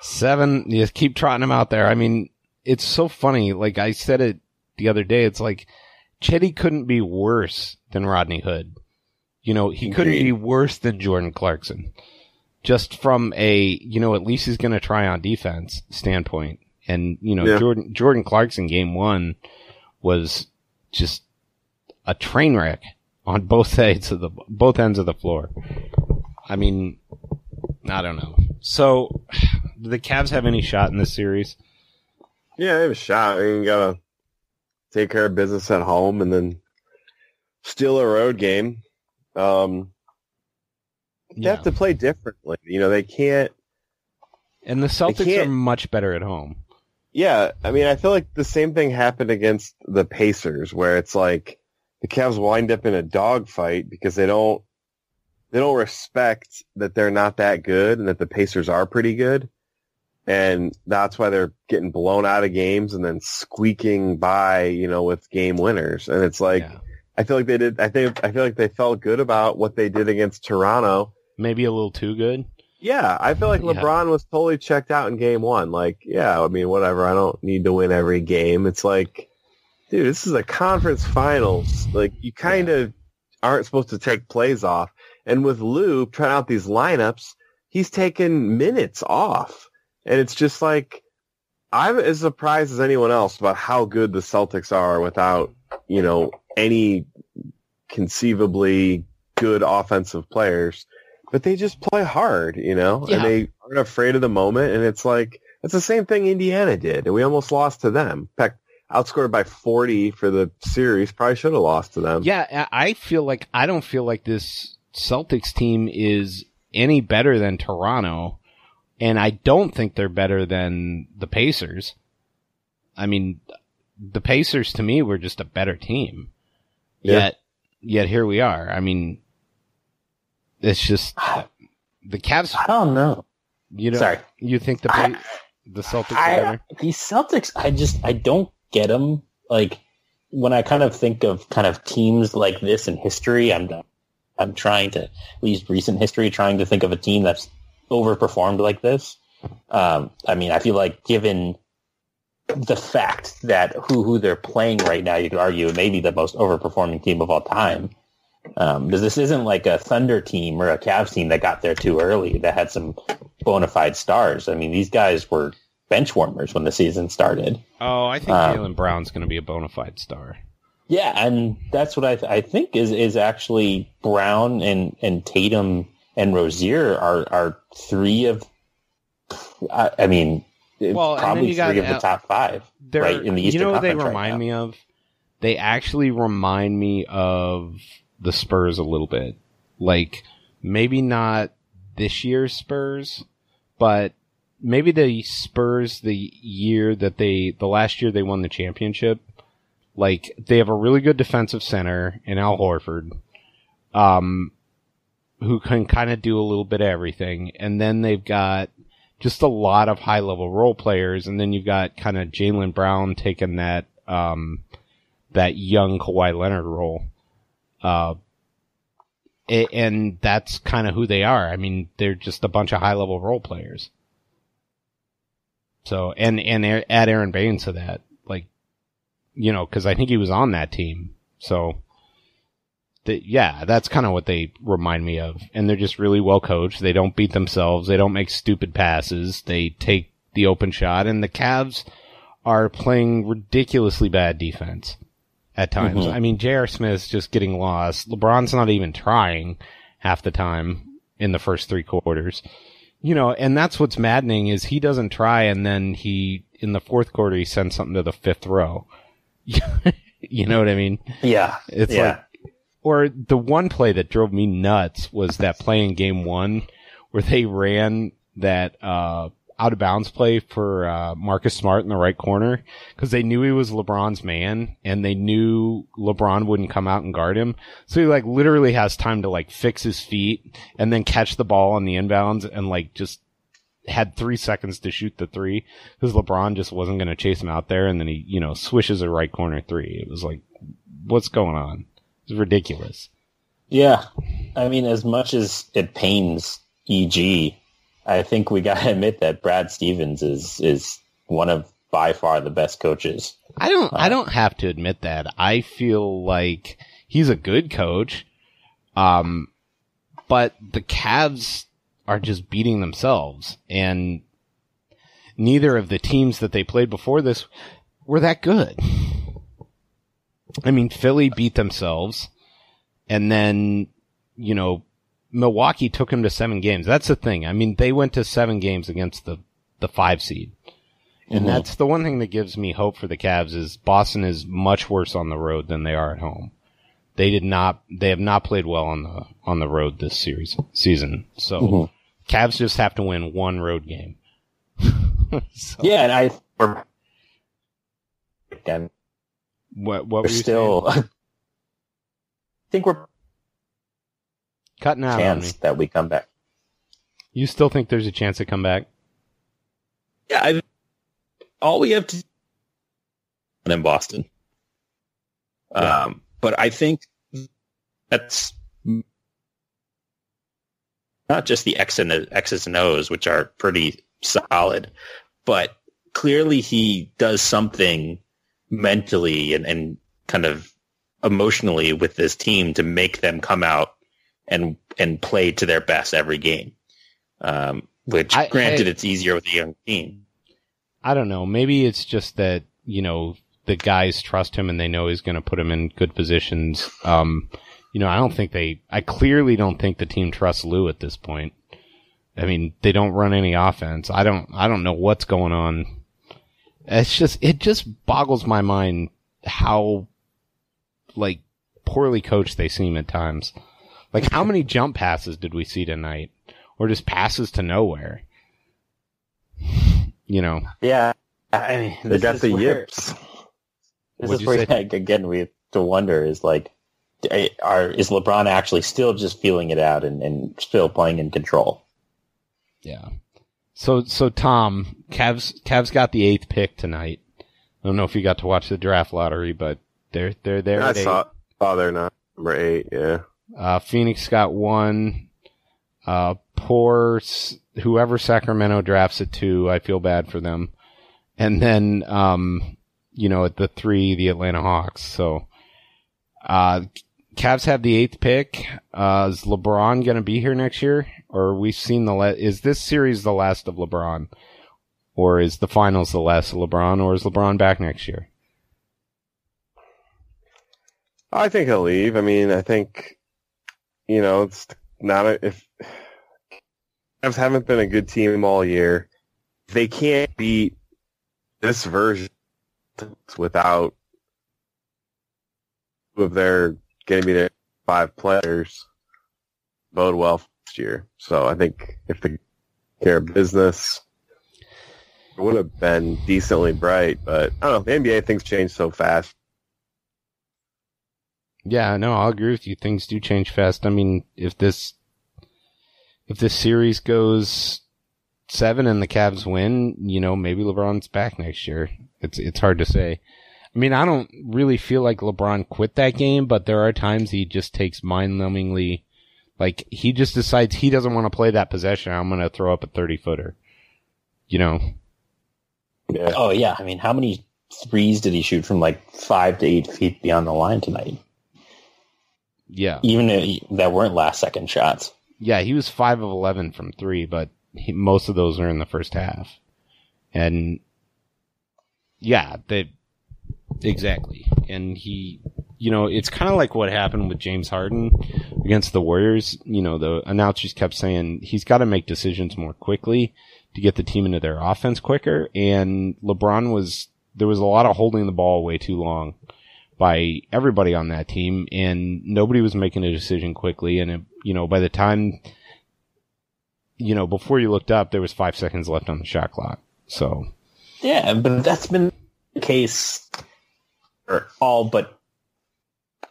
Seven, you just keep trotting him out there. I mean, it's so funny. Like I said it the other day, it's like Cedi couldn't be worse than Rodney Hood. You know, he couldn't be worse than Jordan Clarkson. Just from a, you know, at least he's going to try on defense standpoint. And, you know, Yeah. Jordan, Jordan Clarkson game one was just a train wreck on both sides of the, both ends of the floor. I mean, I don't know. So, do the Cavs have any shot in this series? Yeah, they have a shot. You gotta take care of business at home and then steal a road game. Um, they have to play differently. You know, they can't. And the Celtics are much better at home. Yeah, I mean, I feel like the same thing happened against the Pacers, where it's like the Cavs wind up in a dogfight because they don't they don't respect that they're not that good and that the Pacers are pretty good, and that's why they're getting blown out of games and then squeaking by, you know, with game winners. And it's like Yeah. I feel like they did. I think I feel like they felt good about what they did against Toronto. Maybe a little too good. Yeah, I feel like Yeah. LeBron was totally checked out in game one. Like, yeah, I mean, whatever. I don't need to win every game. It's like, dude, this is a conference finals. Like, you kind of aren't supposed to take plays off. And with Lue trying out these lineups, he's taking minutes off. And it's just like, I'm as surprised as anyone else about how good the Celtics are without, you know, any conceivably good offensive players but they just play hard, you know, Yeah. and they aren't afraid of the moment. And it's like, it's the same thing Indiana did. And we almost lost to them. In fact, outscored by 40 for the series, probably should have lost to them. Yeah, I feel like I don't feel like this Celtics team is any better than Toronto, and I don't think they're better than the Pacers. I mean, the Pacers to me were just a better team. Yeah. Yet, yet here we are. I mean, it's just the Cavs. I don't know. You know, Sorry. you think the I- the Celtics are I, better? these Celtics, I just, I don't get them. Like, when I kind of think of kind of teams like this in history, I'm, I'm trying to, at least recent history, trying to think of a team that's overperformed like this. Um, I mean, I feel like given the fact that who, who they're playing right now, you could argue it may be the most overperforming team of all time. Um, because this isn't like a Thunder team or a Cavs team that got there too early that had some bona fide stars. I mean, these guys were bench warmers when the season started. Oh, I think Um, Jaylen Brown's going to be a bona fide star. Yeah, and that's what I, th- I think is is actually Brown and, and Tatum and Rozier are are three of. I, I mean, Well, probably got three of the top five, right in the Eastern you know what they Conference right remind me of? They actually remind me of the Spurs a little bit. Like maybe not this year's Spurs, but maybe the Spurs the year that they the last year they won the championship. Like they have a really good defensive center in Al Horford, um, who can kind of do a little bit of everything, and then they've got just a lot of high level role players, and then you've got kind of Jaylen Brown taking that um, that young Kawhi Leonard role. Uh, and that's kind of who they are. I mean, they're just a bunch of high level role players. So, and, and add Aron Baynes to that, like, you know, cause I think he was on that team. So, the, yeah, that's kind of what they remind me of. And they're just really well coached. They don't beat themselves. They don't make stupid passes. They take the open shot and the Cavs are playing ridiculously bad defense at times. Mhm. I mean, J.R. Smith's just getting lost. LeBron's not even trying half the time in the first three quarters. You know, and that's what's maddening is he doesn't try and then he, in the fourth quarter, he sends something to the fifth row. you know what I mean? Yeah, It's yeah. like, or the one play that drove me nuts was that play in game one where they ran that, uh, out of bounds play for, uh, Marcus Smart in the right corner because they knew he was LeBron's man and they knew LeBron wouldn't come out and guard him. So he like literally has time to like fix his feet and then catch the ball on the inbounds and like just had three seconds to shoot the three because LeBron just wasn't going to chase him out there. And then he, you know, swishes a right corner three. It was like, what's going on? It's ridiculous. Yeah. I mean, as much as it pains EG, I think we got to admit that Brad Stevens is, is one of by far the best coaches. I don't, I don't have to admit that. I feel like he's a good coach. Um, but the Cavs are just beating themselves and neither of the teams that they played before this were that good. I mean, Philly beat themselves and then, you know, Milwaukee took him to seven games. That's the thing. I mean, they went to seven games against the, the five seed. And Mhm. that's the one thing that gives me hope for the Cavs is Boston is much worse on the road than they are at home. They did not, they have not played well on the, on the road this series, season. So Mhm. Cavs just have to win one road game. so, Yeah, and I we're, again, What, what we're were you still. I think we're? Cutting out on me? chance that we come back. You still think there's a chance to come back? Yeah, I, all we have to and in Boston. Um, but I think that's not just the X and the X's and O's, which are pretty solid, but clearly he does something mentally and, and kind of emotionally with this team to make them come out and and play to their best every game. Um, which, I- granted, hey. it's easier with a young team. I don't know. Maybe it's just that, you know, the guys trust him and they know he's going to put him in good positions. Um, you know, I don't think they, I clearly don't think the team trusts Lue at this point. I mean, they don't run any offense. I don't, I don't know what's going on. It's just, it just boggles my mind how, like, poorly coached they seem at times. Like, how many jump passes did we see tonight? Or just passes to nowhere? You know, Yeah, I mean, They got the where- yips. This What'd is you where say? like, again we have to wonder is like, are is LeBron actually still just feeling it out and, and still playing in control? Yeah. So so Tom, Cavs Cavs got the eighth pick tonight. I don't know if you got to watch the draft lottery, but they're they're there. I at eight. saw. Oh, they're not number eight. Yeah. Uh, Phoenix got one. Uh, poor whoever Sacramento drafts at two. I feel bad for them. And then, um, you know, at the three, the Atlanta Hawks. So, uh, Cavs have the eighth pick. Uh, is LeBron going to be here next year? Or we've seen the, la- is this series the last of LeBron? Or is the finals the last of LeBron? Or is LeBron back next year? I think he'll leave. I mean, I think, you know, it's not a, if Cavs haven't been a good team all year, they can't beat this version without if they're going to be there five players bode well next year. So I think if the care of business it would have been decently bright, but I don't know. The NBA things change so fast. Yeah, no, I'll agree with you. Things do change fast. I mean, if this if this series goes seven and the Cavs win, you know, maybe LeBron's back next year. It's it's hard to say. I mean, I don't really feel like LeBron quit that game, but there are times he just takes mind-numbingly, like he just decides he doesn't want to play that possession. I'm going to throw up a 30 footer. You know? Yeah. Oh yeah, I mean, how many threes did he shoot from like five to eight feet beyond the line tonight? Yeah. Even if that weren't last second shots. Yeah, he was five of 11 from three, but he, most of those are in the first half. And yeah, they, exactly. And he, you know, it's kind of like what happened with James Harden against the Warriors. You know, the announcers kept saying he's got to make decisions more quickly to get the team into their offense quicker. And LeBron was, there was a lot of holding the ball way too long by everybody on that team and nobody was making a decision quickly. And, it, you know, by the time, you know, before you looked up, there was five seconds left on the shot clock. So, Yeah, but that's been the case for all but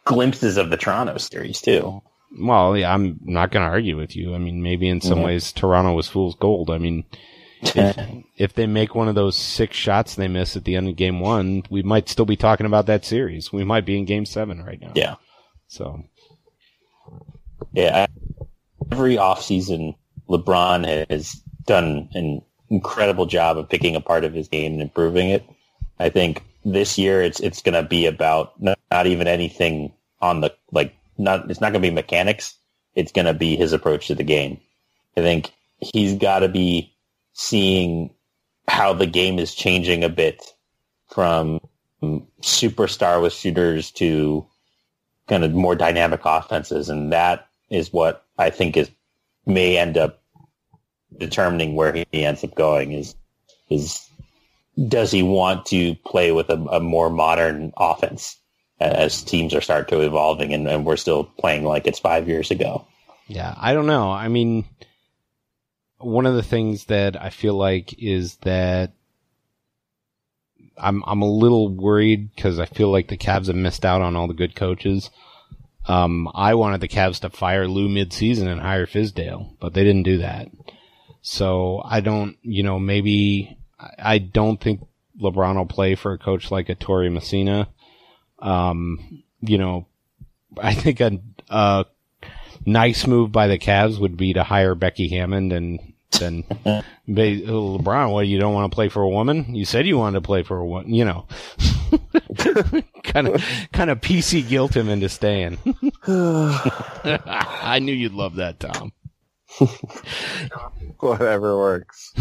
glimpses of the Toronto series too. well, yeah, I'm not going to argue with you. I mean, maybe in some Mhm. ways Toronto was fool's gold. I mean, if, if they make one of those six shots they miss at the end of game one, we might still be talking about that series. We might be in game seven right now. Yeah. So, Yeah, I- every offseason, LeBron has done an incredible job of picking a part of his game and improving it. I think this year it's it's going to be about not, not even anything on the like not it's not going to be mechanics. It's going to be his approach to the game. I think he's got to be seeing how the game is changing a bit from superstar with shooters to kind of more dynamic offenses, and that is what I think is may end up determining where he ends up going. Is is does he want to play with a, a more modern offense as teams are start to evolving and, and we're still playing like it's five years ago? Yeah, I don't know. I mean, one of the things that I feel like is that I'm I'm a little worried because I feel like the Cavs have missed out on all the good coaches. Um, I wanted the Cavs to fire Lue mid-season and hire Fizdale, but they didn't do that. So I don't, you know, maybe I- don't think LeBron will play for a coach like Ettore Messina. Um, you know, I think a, a nice move by the Cavs would be to hire Becky Hammon and then LeBron. What you don't want to play for a woman? You said you wanted to play for a woman. You know, kind of kind of PC guilt him into staying. I knew you'd love that, Tom. Whatever works.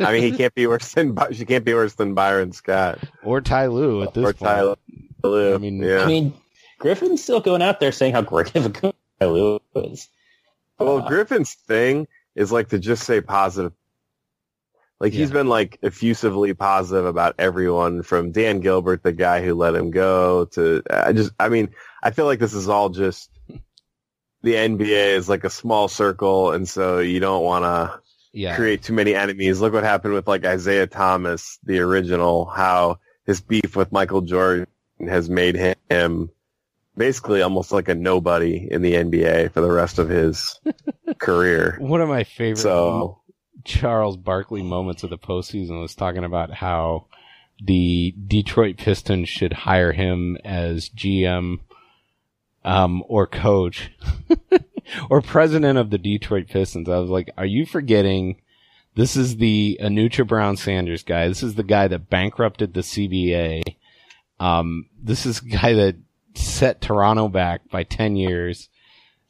I mean, he can't be worse than she can't be worse than Byron Scott Or Ty Lue at this or point. Tyler. Lue. I mean- yeah. I mean, Griffin's still going out there saying how great of a coach Lue is. Well, Uh, Griffin's thing is like to just say positive. Like he's been like effusively positive about everyone from Dan Gilbert, the guy who let him go, to I just I mean I feel like this is all just the NBA is like a small circle, and so you don't want to Yeah, create too many enemies. Look what happened with like Isiah Thomas, the original, how his beef with Michael Jordan has made him basically almost like a nobody in the NBA for the rest of his career. one of my favorite So Charles Barkley moments of the postseason was talking about how the Detroit Pistons should hire him as GM um, or coach or president of the Detroit Pistons. I was like, are you forgetting? This is the Anucha Browne Sanders guy. This is the guy that bankrupted the CBA. Um, this is the guy that set Toronto back by 10 years.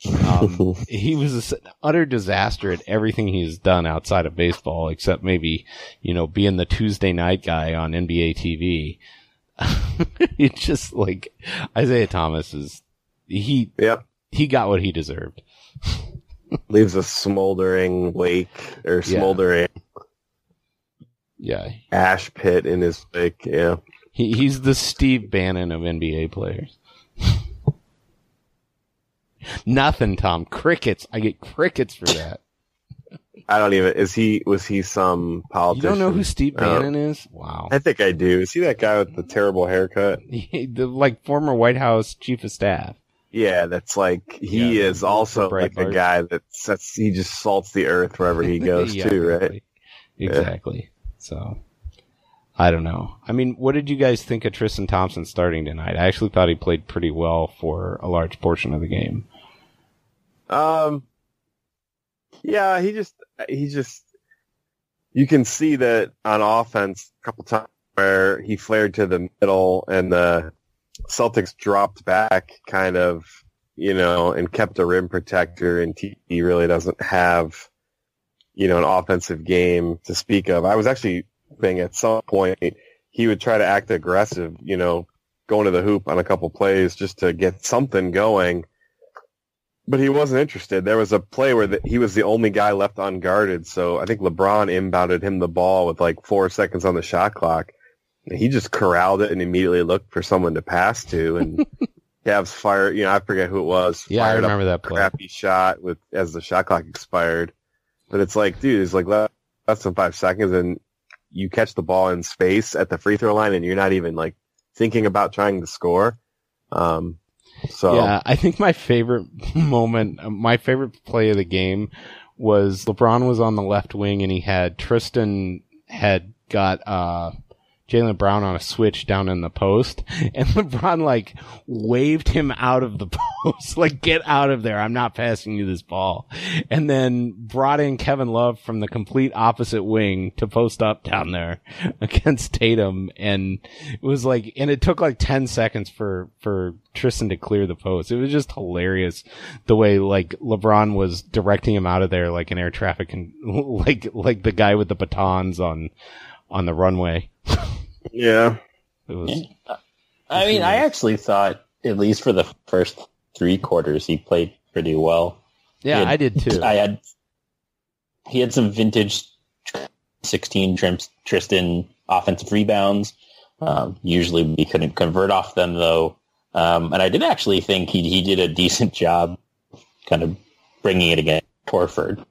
Um, he was an utter disaster at everything he's done outside of baseball, except maybe, you know, being the Tuesday night guy on NBA TV. it's just like Isiah Thomas is, he, yep, he got what he deserved. leaves a smoldering wake or smoldering. Yeah, ash pit in his like yeah. he he's the Steve Bannon of NBA players. Nothing, Tom. Crickets. I get crickets for that. I don't even is he was he some politician? You don't know who Steve Uh, Bannon is? Wow. I think I do. Is he that guy with the terrible haircut? The like former White House chief of staff. Yeah, that's like he Yeah, is also the like the guy that that's he just salts the earth wherever he goes Yeah, to, right? exactly. Exactly. So I don't know. I mean, what did you guys think of Tristan Thompson starting tonight? I actually thought he played pretty well for a large portion of the game. Um, yeah, he just he just you can see that on offense a couple times where he flared to the middle and the Celtics dropped back kind of, you know, and kept a rim protector and he really doesn't have, you know, an offensive game to speak of. I was actually thinking at some point he would try to act aggressive, you know, going to the hoop on a couple plays just to get something going. But he wasn't interested. There was a play where the, he was the only guy left unguarded. So I think LeBron inbounded him the ball with like four seconds on the shot clock. And he just corralled it and immediately looked for someone to pass to. And Cavs fired, you know, I forget who it was. Yeah, I remember that play. crappy shot with as the shot clock expired. But it's like, dude, it's like less, less than five seconds and you catch the ball in space at the free throw line and you're not even like thinking about trying to score. Um, so Yeah, I think my favorite moment, uh, my favorite play of the game was LeBron was on the left wing and he had Tristan had got uh Jaylen Brown on a switch down in the post and LeBron like waved him out of the post, like get out of there. I'm not passing you this ball. And then brought in Kevin Love from the complete opposite wing to post up down there against Tatum. And it was like, and it took like 10 seconds for, for Tristan to clear the post. It was just hilarious the way like LeBron was directing him out of there like an air traffic and like, like the guy with the batons on, on the runway. Yeah. It was, I mean, I actually thought, at least for the first three quarters, he played pretty well. yeah, Yeah. I did too. I had he had some vintage 16 Trim- Tristan offensive rebounds. Um, usually we couldn't convert off them though. Um, and I did actually think he, he did a decent job kind of bringing it against Horford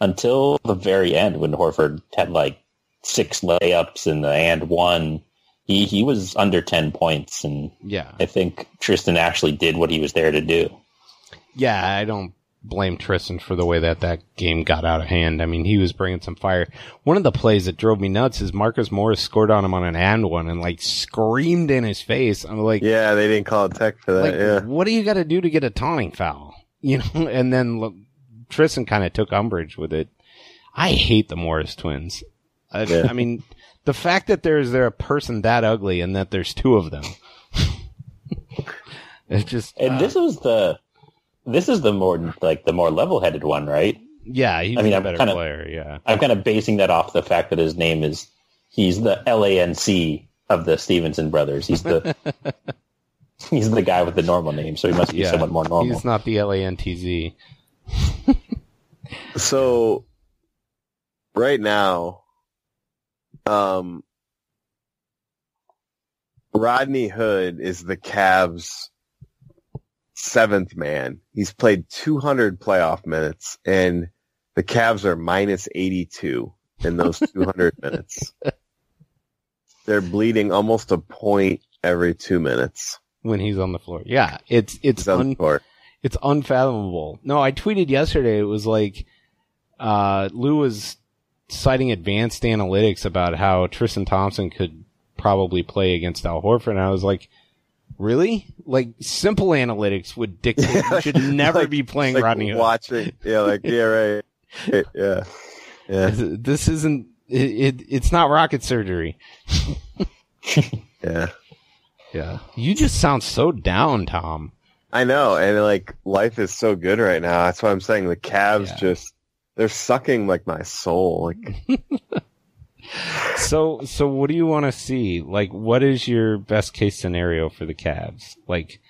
until the very end when Horford had like six layups and the and one. He, he was under 10 points and yeah. I think Tristan actually did what he was there to do. Yeah, I don't blame Tristan for the way that that game got out of hand. I mean, he was bringing some fire. One of the plays that drove me nuts is Marcus Morris scored on him on an and one and like screamed in his face. I'm like, Yeah, they didn't call it tech for that. like, yeah. what do you got to do to get a taunting foul? You know, and then look, Tristan kind of took umbrage with it. I hate the Morris twins. I, Yeah. I mean, the fact that there's there a person that ugly and that there's two of them. it's just, And uh, this was the this is the more like the more level headed one, right? yeah, he's I mean, a I'm better kinda- player. Yeah. I'm kind of basing that off the fact that his name is he's the LANC of the Stevenson brothers. He's the he's the guy with the normal name, so he must be Yeah, somewhat more normal. He's not the LANTZ. So right now, um, Rodney Hood is the Cavs' seventh man. He's played 200 playoff minutes, and the Cavs are minus 82 in those 200 minutes. They're bleeding almost a point every two minutes. when he's on the floor. Yeah, it's it's He's on the un, it's unfathomable. No, I tweeted yesterday. It was like uh, Lue was citing advanced analytics about how Tristan Thompson could probably play against Al Horford, and I was like, really? Like simple analytics would dictate you should never Like- be playing Like Rodney Hood. watching, yeah, like yeah, right, yeah, yeah, This isn't. It, it it's not rocket surgery. yeah. Yeah, you just sound so down, Tom. I know, and like life is so good right now. That's why I'm saying the Cavs Yeah. just they're sucking like my soul. Like So, so what do you want to see? Like, what is your best case scenario for the Cavs? Like,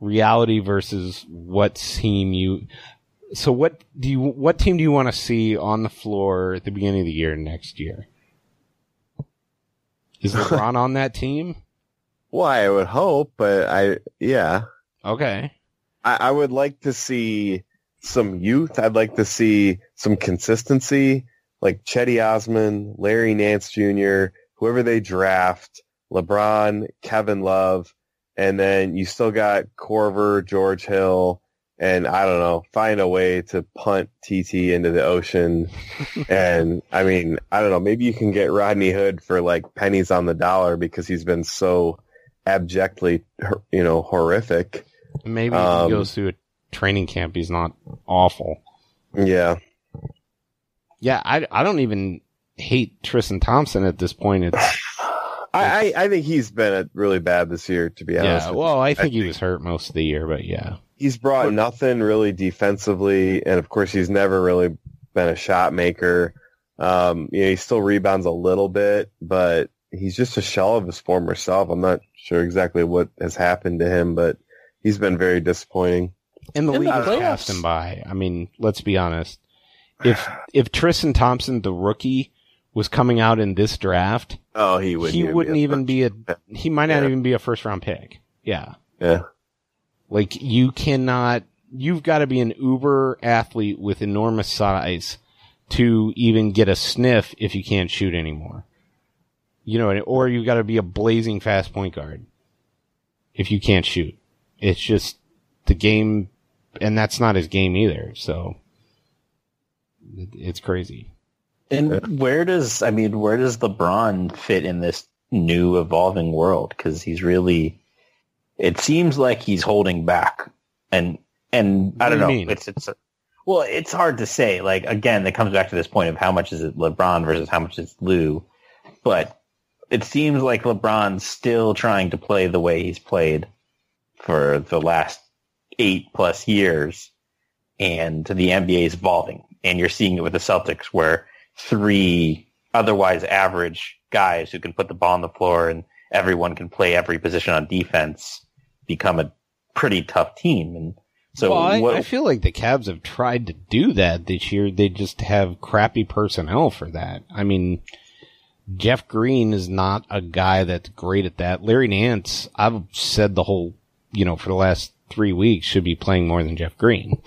reality versus what team you. So, what do you? What team do you want to see on the floor at the beginning of the year next year? Is LeBron on that team? Well, I would hope, but I, yeah, Okay. I, I would like to see some youth. I'd like to see some consistency, like Cedi Osman, Larry Nance Jr., whoever they draft, LeBron, Kevin Love, and then you still got Korver, George Hill, and I don't know, find a way to punt TT into the ocean. and I mean, I don't know, maybe you can get Rodney Hood for like pennies on the dollar because he's been so abjectly, you know, horrific. Maybe Um, he goes through a training camp. He's not awful. Yeah. Yeah, I, I don't even hate Tristan Thompson at this point. It's I, I, I think he's been really bad this year, to be honest. yeah. with Well, you. I think he was hurt most of the year, but yeah. he's brought nothing really defensively, and of course, he's never really been a shot maker. Um, you know, he still rebounds a little bit, but he's just a shell of his former self. I'm not sure exactly what has happened to him, but he's been very disappointing. And the In league the has playoffs. passed him by. I mean, let's be honest. If if Tristan Thompson, the rookie, was coming out in this draft, Oh, he wouldn't. he wouldn't be a even be a. He might not Yeah. even be a first round pick. Yeah. Yeah, Like you cannot, you've got to be an uber athlete with enormous size to even get a sniff if you can't shoot anymore. You know, or you've got to be a blazing fast point guard if you can't shoot. It's just the game, and that's not his game either. So it's crazy. And where does I mean, where does LeBron fit in this new evolving world? Because he's really, it seems like he's holding back, and and I don't do know. mean? It's it's well, it's hard to say. Like again, it comes back to this point of how much is it LeBron versus how much is Lue, but it seems like LeBron's still trying to play the way he's played for the last eight plus years, and the NBA is evolving, and you're seeing it with the Celtics where three otherwise average guys who can put the ball on the floor and everyone can play every position on defense become a pretty tough team. And so well, I, what, I feel like the Cavs have tried to do that this year. They just have crappy personnel for that. I mean, Jeff Green is not a guy that's great at that. Larry Nance, I've said the whole, you know, for the last three weeks should be playing more than Jeff Green.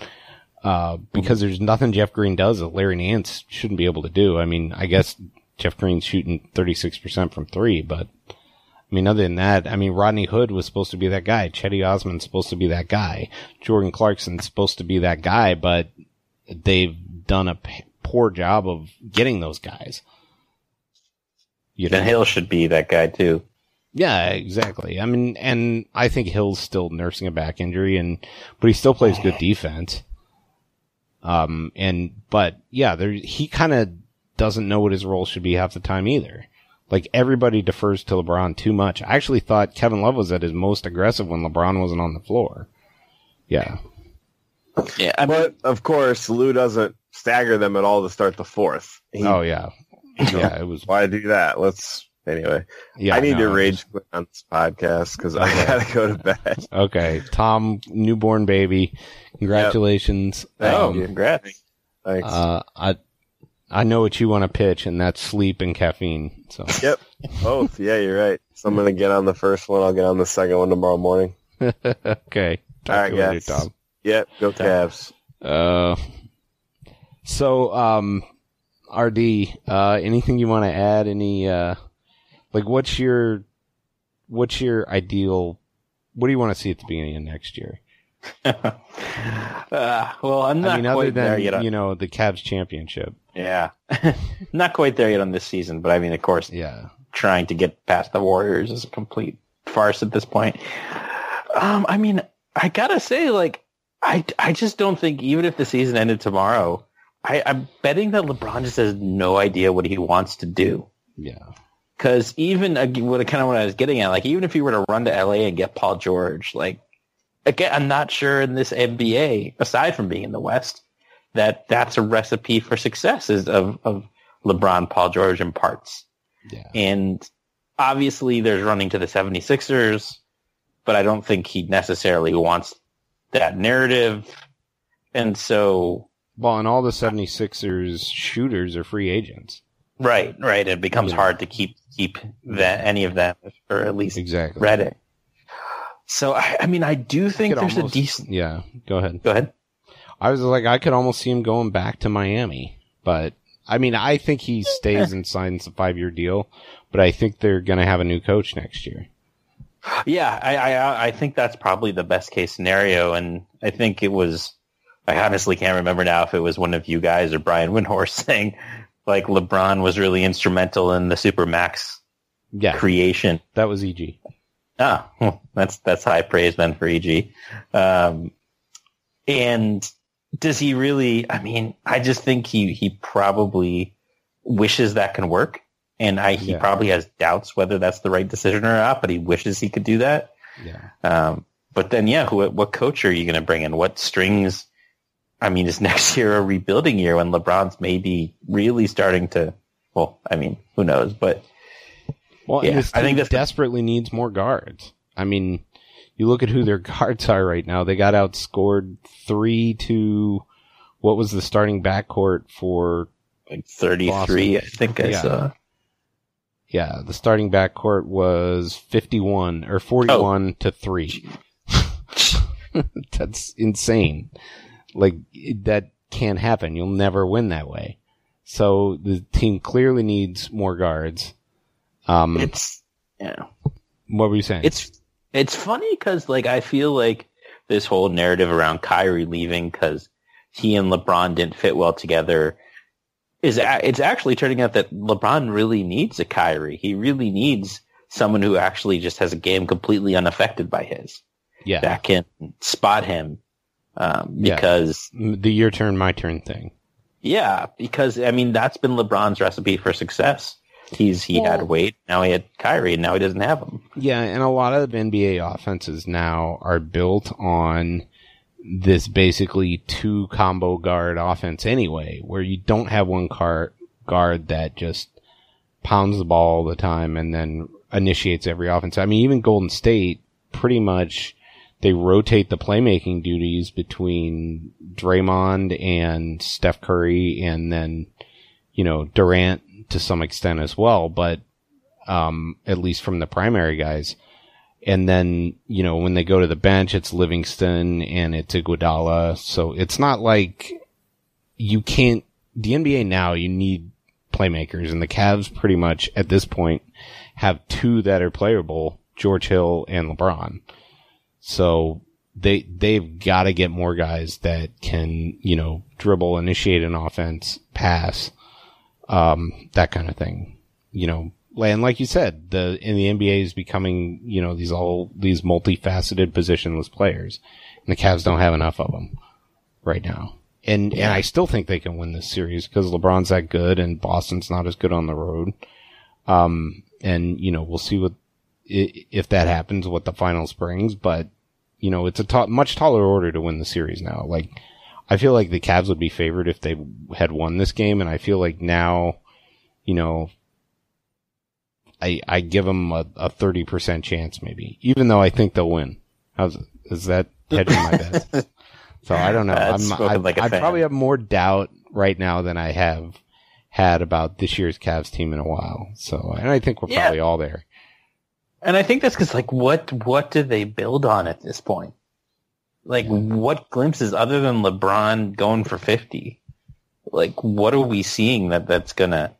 Uh, because there's nothing Jeff Green does that Larry Nance shouldn't be able to do. I mean, I guess Jeff Green's shooting 36% from three, but I mean, other than that, I mean, Rodney Hood was supposed to be that guy. Cedi Osman's supposed to be that guy. Jordan Clarkson's supposed to be that guy, but they've done a p- poor job of getting those guys. You Ben Hill should be that guy too. Yeah, exactly. I mean, and I think Hill's still nursing a back injury, and but he still plays good defense. Um, and but yeah, there he kind of doesn't know what his role should be half the time either. Like everybody defers to LeBron too much. I actually thought Kevin Love was at his most aggressive when LeBron wasn't on the floor. Yeah, Yeah, I mean, but of course, Lue doesn't stagger them at all to start the fourth. He, oh yeah, yeah. It was Why do that? Let's anyway. yeah. I need no, to rage quit on this podcast because I gotta go to bed. Okay, Tom, newborn baby, congratulations. Thank oh, Um, congrats. Thanks. Uh, I I know what you want to pitch, and that's sleep and caffeine. So yep, both. Yeah, you're right. So I'm gonna get on the first one. I'll get on the second one tomorrow morning. okay, talk All right, to later, guys. Tom. Yep, go Cavs. Uh, so um, RD, uh, anything you want to add? Any uh, like what's your what's your ideal? What do you want to see at the beginning of next year? uh, well, I'm not I mean, other quite there yet. On, you know the Cavs championship. yeah, not quite there yet on this season. But I mean, of course, Yeah, trying to get past the Warriors is a complete farce at this point. Um, I mean, I gotta say, like, I, I just don't think even if the season ended tomorrow, I, I'm betting that LeBron just has no idea what he wants to do. yeah, Because even what kind of what I was getting at, like, even if he were to run to LA and get Paul George, like, again, I'm not sure in this NBA, aside from being in the West, that that's a recipe for success is of, of LeBron, Paul George, and parts. yeah. And obviously there's running to the 76ers, but I don't think he necessarily wants that narrative. And so, Well, and all the 76ers shooters are free agents. right, right. It becomes Yeah. hard to keep keep that any of them, or at least Exactly. Redick. So I, I mean, I do think Could there's almost- a decent. Yeah, go ahead. Go ahead. I was like, I could almost see him going back to Miami, but I mean, I think he stays and signs a five year deal, but I think they're going to have a new coach next year. Yeah, I, I I think that's probably the best case scenario, and I think it was. I honestly can't remember now if it was one of you guys or Brian Windhorst saying like LeBron was really instrumental in the Supermax Yeah, creation. that was EG. Ah, well, that's that's high praise then for EG. Um, and does he really? I mean, I just think he he probably wishes that can work, and I he Yeah. probably has doubts whether that's the right decision or not. But he wishes he could do that. Yeah. Um, but then, yeah, who, what coach are you going to bring in? What strings? I mean, is next year a rebuilding year when LeBron's maybe really starting to? Well, I mean, who knows? But Well, Yeah, I think team that's the- desperately needs more guards. I mean, you look at who their guards are right now. They got outscored three to what was the starting backcourt for? like 33, I think I Yeah. saw. Yeah, the starting backcourt was fifty-one or forty-one Oh. to three. That's insane. Like that can't happen. You'll never win that way. So the team clearly needs more guards. Um, It's yeah. what were you saying? It's it's funny because like I feel like this whole narrative around Kyrie leaving because he and LeBron didn't fit well together is a- it's actually turning out that LeBron really needs a Kyrie. He really needs someone who actually just has a game completely unaffected by his yeah. that can spot him. Um, Yeah. because the your turn, my turn thing. yeah, because I mean that's been LeBron's recipe for success. He's he had Well- Wade, now he had Kyrie, and now he doesn't have him. Yeah, and a lot of NBA offenses now are built on this basically two combo guard offense anyway, where you don't have one car- guard that just pounds the ball all the time and then initiates every offense. I mean, even Golden State pretty much they rotate the playmaking duties between Draymond and Steph Curry and then, you know, Durant to some extent as well, but um, at least from the primary guys. And then, you know, when they go to the bench, it's Livingston and it's Iguodala. So it's not like you can't, the NBA now, you need playmakers and the Cavs pretty much at this point have two that are playable, George Hill and LeBron. So they, they've got to get more guys that can, you know, dribble, initiate an offense, pass, um, that kind of thing. You know, and like you said, the in the NBA is becoming you know these all these multifaceted positionless players, and the Cavs don't have enough of them right now. And and I still think they can win this series because LeBron's that good and Boston's not as good on the road. Um, and you know we'll see what if that happens, what the finals brings. But you know it's a ta- much taller order to win the series now. Like I feel like the Cavs would be favored if they had won this game, and I feel like now, you know, I I give them a, a 30% chance maybe, even though I think they'll win. How's is that hedging my bets? So I don't know. That's I'm, I, like I probably have more doubt right now than I have had about this year's Cavs team in a while. So, and I think we're Yeah. probably all there. And I think that's because, like, what what do they build on at this point? Like, what glimpses other than LeBron going for fifty? Like, what are we seeing that that's gonna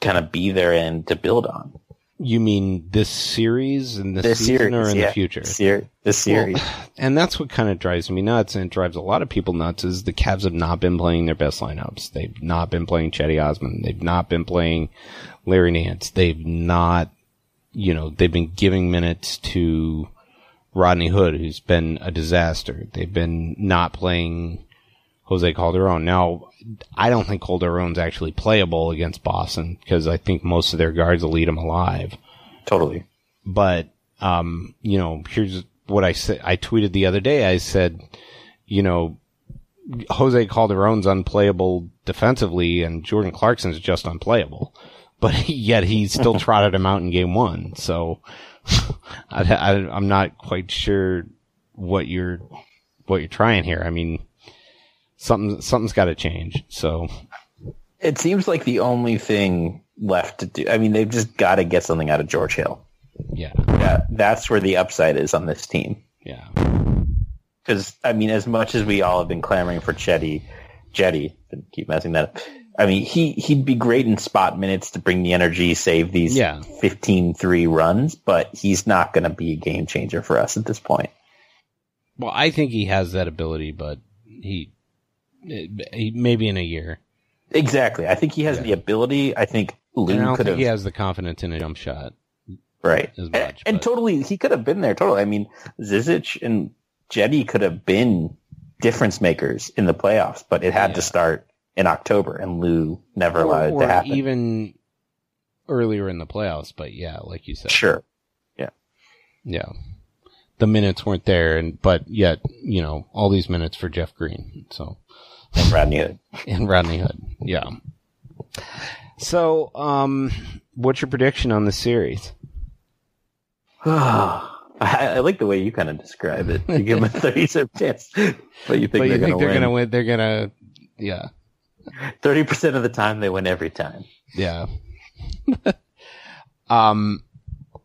kind of be there and to build on You mean this series and this, this season series or in yeah. the future? Ser- this series. Well, and that's what kind of drives me nuts, and drives a lot of people nuts. Is the Cavs have not been playing their best lineups. They've not been playing Cedi Osman. They've not been playing Larry Nance. They've not, you know, they've been giving minutes to Rodney Hood, who's been a disaster. They've been not playing Jose Calderon. Now, I don't think Calderon's actually playable against Boston because I think most of their guards will eat him alive totally. but um, you know, here's what I said. I tweeted the other day. I said, you know, Jose Calderon's unplayable defensively, and Jordan Clarkson's just unplayable. But yet he still trotted him out in game one. So I, I, I'm not quite sure what you're what you're trying here. I mean, something something's got to change. So It seems like the only thing left to do. I mean, they've just got to get something out of George Hill. Yeah. That that's where the upside is on this team. Yeah. Because I mean, as much as we all have been clamoring for Chetty, Jetty, keep messing that up. I mean, he he'd be great in spot minutes to bring the energy, save these Yeah. 15-3 runs, but he's not going to be a game changer for us at this point. Well, I think he has that ability, but he, he maybe in a year. Exactly. I think he has Yeah. the ability. I think Lue could have he has the confidence in a jump shot. right as And- much, and, but- totally he could have been there. Totally. I mean, Zizic and Cedi could have been difference makers in the playoffs, but it had Yeah. to start in October, and Lue never Or, allowed it to happen. even earlier in the playoffs, but yeah, like you said. sure. Yeah. Yeah. The minutes weren't there and but yet, you know, all these minutes for Jeff Green. So And Rodney Hood. and Rodney Hood. Yeah. So, um what's your prediction on the series? I, I like the way you kind of describe it. You give them a 30 percent chance, but you think but they're going they're to win. they're gonna yeah. 30% of the time, they win every time. Yeah. um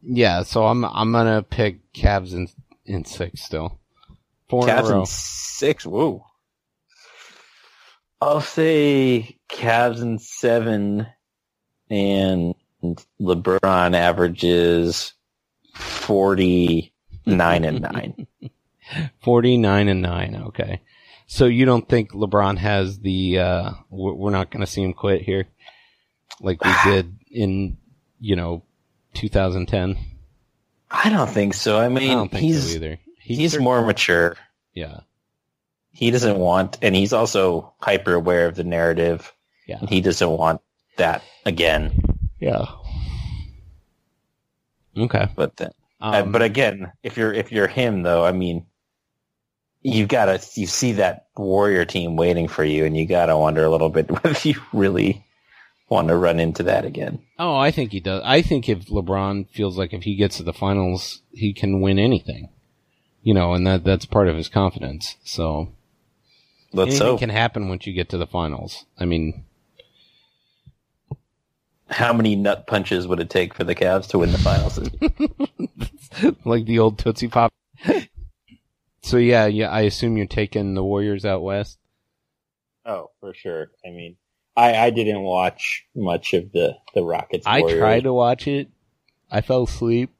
yeah, so I'm I'm gonna pick Cavs in in six still. Four in Cavs a row. in six. Whoa. I'll say Cavs in seven, and LeBron averages forty nine and nine. 49 and 9. Okay. So you don't think LeBron has the, uh, we're not going to see him quit here like we did in, you know, 2010? I don't think so. I mean, I don't think he's so either. he's cer- more mature. Yeah. He doesn't want, and he's also hyper aware of the narrative. Yeah. And he doesn't want that again. Yeah. Okay. But then, Uh, Um, but again, if you're if you're him though, I mean, you gotta you see that warrior team waiting for you, and you gotta wonder a little bit whether you really want to run into that again. oh, I think he does. I think if LeBron feels like if he gets to the finals, he can win anything. You know, and that that's part of his confidence. So Let's anything hope. can happen once you get to the finals. I mean, How many nut punches would it take for the Cavs to win the finals? like the old Tootsie Pop. So yeah, yeah, I assume you're taking the Warriors out west. oh, for sure. I mean, I I didn't watch much of the the Rockets. I Warriors. tried to watch it. I fell asleep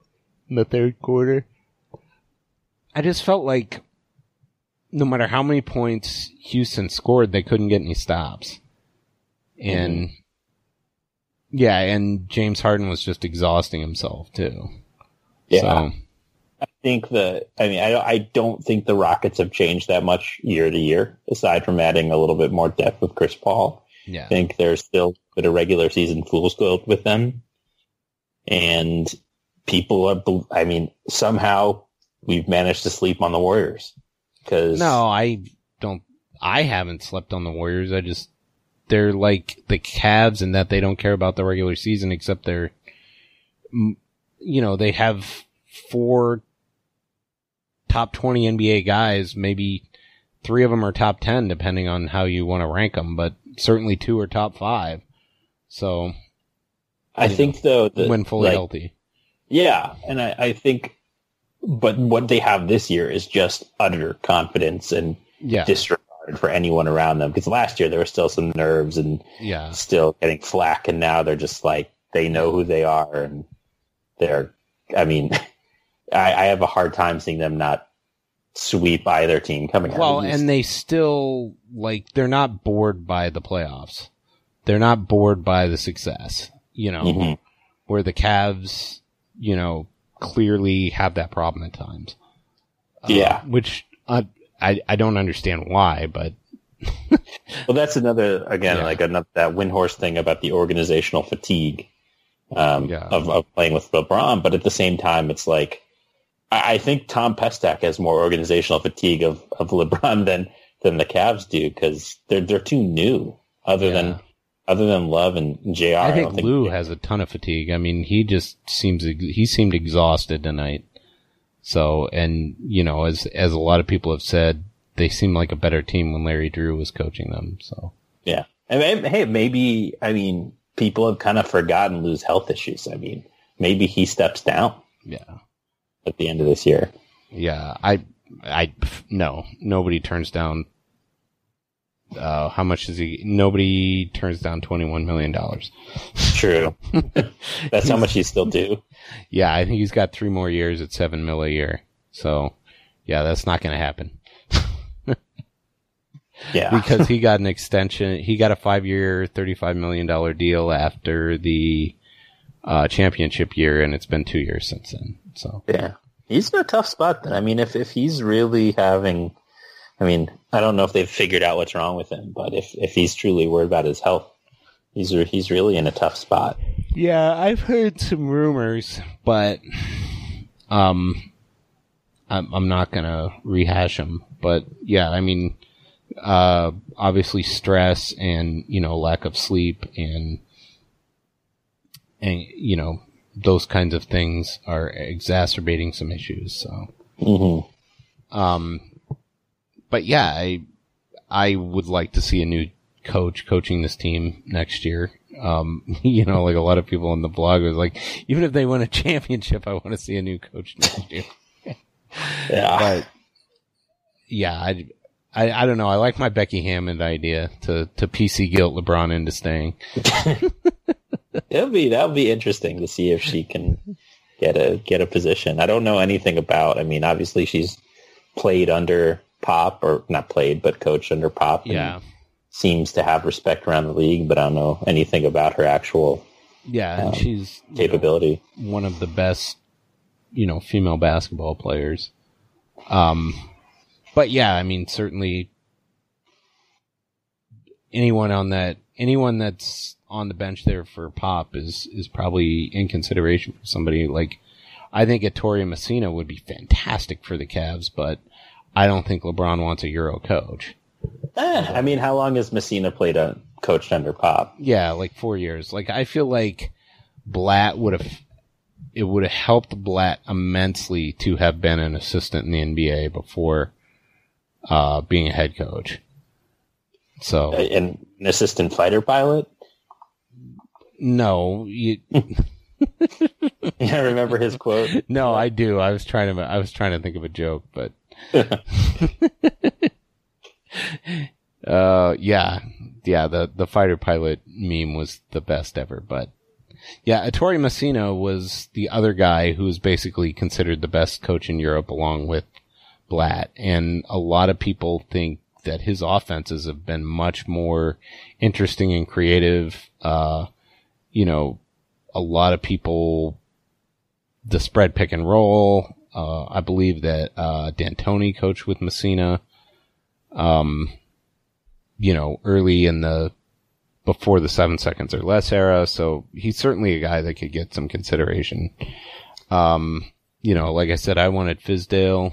in the third quarter. I just felt like no matter how many points Houston scored, they couldn't get any stops. Mm-hmm. And yeah, and James Harden was just exhausting himself too. Yeah. So, I think the, I mean, I, don't- I don't think the Rockets have changed that much year to year, aside from adding a little bit more depth with Chris Paul. yeah. I think there's still a bit of regular season fool's gold with them. And people are, I mean, somehow we've managed to sleep on the Warriors. Cause No, I don't. I haven't slept on the Warriors. I just they're like the Cavs in that they don't care about the regular season except they're, you know, they have four top twenty NBA guys. Maybe three of them are top ten, depending on how you want to rank them. But certainly two are top five. So I think though, that, when fully like, healthy, Yeah, and I, I think, but what they have this year is just utter confidence and yeah, disregard for anyone around them. Because last year there were still some nerves and yeah, still getting flack, and now they're just like they know who they are, and they're. I mean, I, I have a hard time seeing them not sweep either team coming out. Well, of the East. and they still like they're not bored by the playoffs. They're not bored by the success. You know, Mhm. where the Cavs, you know, clearly have that problem at times. Uh, Yeah. which I, I I don't understand why, but well, that's another again Yeah. like another that Windhorst thing about the organizational fatigue um, Yeah. of, of playing with LeBron, but at the same time, it's like I, I think Tom Pestak has more organizational fatigue of, of LeBron than than the Cavs do because they're they're too new. Other Yeah. than other than Love and Jr. I think don't Lue has a ton of fatigue. I mean, he just seems he seemed exhausted tonight. So, and you know, as as a lot of people have said, they seem like a better team when Larry Drew was coaching them. So, Yeah. And may- hey, maybe, I mean, people have kind of forgotten Lue's health issues. I mean, maybe he steps down Yeah. At the end of this year. Yeah. I, I, no, nobody turns down, uh, how much is he? Nobody turns down $21 million. True. That's how much he's still due. Yeah. I think he's got three more years at seven mil a year. So yeah, that's not going to happen. Yeah. because he got an extension. He got a five year, $35 million deal after the uh, championship year, and it's been two years since then. So, Yeah. He's in a tough spot then. I mean, if, if he's really having, I mean, I don't know if they've figured out what's wrong with him, but if, if he's truly worried about his health, he's, he's really in a tough spot. yeah, I've heard some rumors, but um, I'm, I'm not going to rehash them. But yeah, I mean, uh, obviously stress and, you know, lack of sleep and, and, you know, those kinds of things are exacerbating some issues. So, hmm um, but yeah, I, I would like to see a new coach coaching this team next year. Um, you know, like a lot of people on the blog was like, even if they win a championship, I want to see a new coach next year. Yeah. but yeah, I, I, I don't know. I like my Becky Hammon idea to, to PC guilt LeBron into staying. It'll be that'll be interesting to see if she can get a get a position. I don't know anything about. I mean, obviously she's played under Pop or not played, but coached under Pop. and Yeah. seems to have respect around the league, but I don't know anything about her actual Yeah. Um, she's you know, capability. one of the best, you know, female basketball players. Um, but yeah, I mean, certainly anyone on that, anyone that's on the bench there for Pop is, is probably in consideration for somebody like, I think Ettore Messina would be fantastic for the Cavs, but I don't think LeBron wants a Euro coach. Eh, I mean, how long has Messina played a coached under Pop? Yeah, like four years. Like I feel like Blatt would have it would have helped Blatt immensely to have been an assistant in the NBA before uh, being a head coach. So An, an assistant fighter pilot? No, you, Yeah, remember his quote? no, I do. I was trying to I was trying to think of a joke, but uh, yeah, yeah. The the fighter pilot meme was the best ever, but yeah, Ettore Messina was the other guy who was basically considered the best coach in Europe, along with Blatt, and a lot of people think that his offenses have been much more interesting and creative. Uh, you know, a lot of people the spread pick and roll. Uh, I believe that uh, D'Antoni coached with Messina. Um, you know, early in the before the seven seconds or less era, so he's certainly a guy that could get some consideration. Um, you know, like I said, I wanted Fizdale.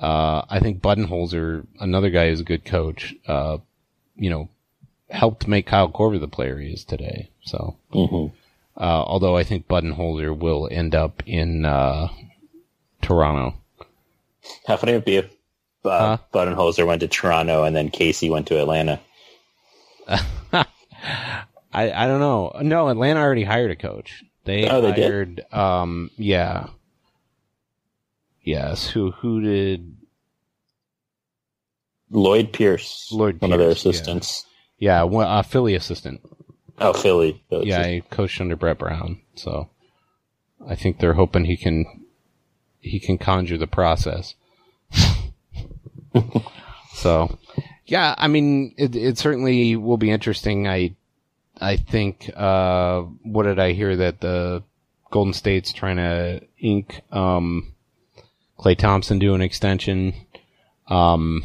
Uh, I think Budenholzer, another guy who's a good coach, uh, you know, helped make Kyle Korver the player he is today. So, hmm uh, although I think Budenholzer will end up in uh, Toronto. How funny it would be if uh, Huh? Budenholzer went to Toronto and then Casey went to Atlanta. I I don't know. No, Atlanta already hired a coach. They Oh, they did? Um, yeah. Yes. Who who did? Lloyd Pierce, Lloyd one of their Pierce, yeah. assistants. Yeah, one, uh, Philly assistant. Oh, Philly. Philly Yeah. I coached under Brett Brown, so I think they're hoping he can he can conjure the process. so, yeah, I mean, it, it certainly will be interesting. I I think uh, what did I hear that the Golden State's trying to ink um, Klay Thompson do an extension. Um,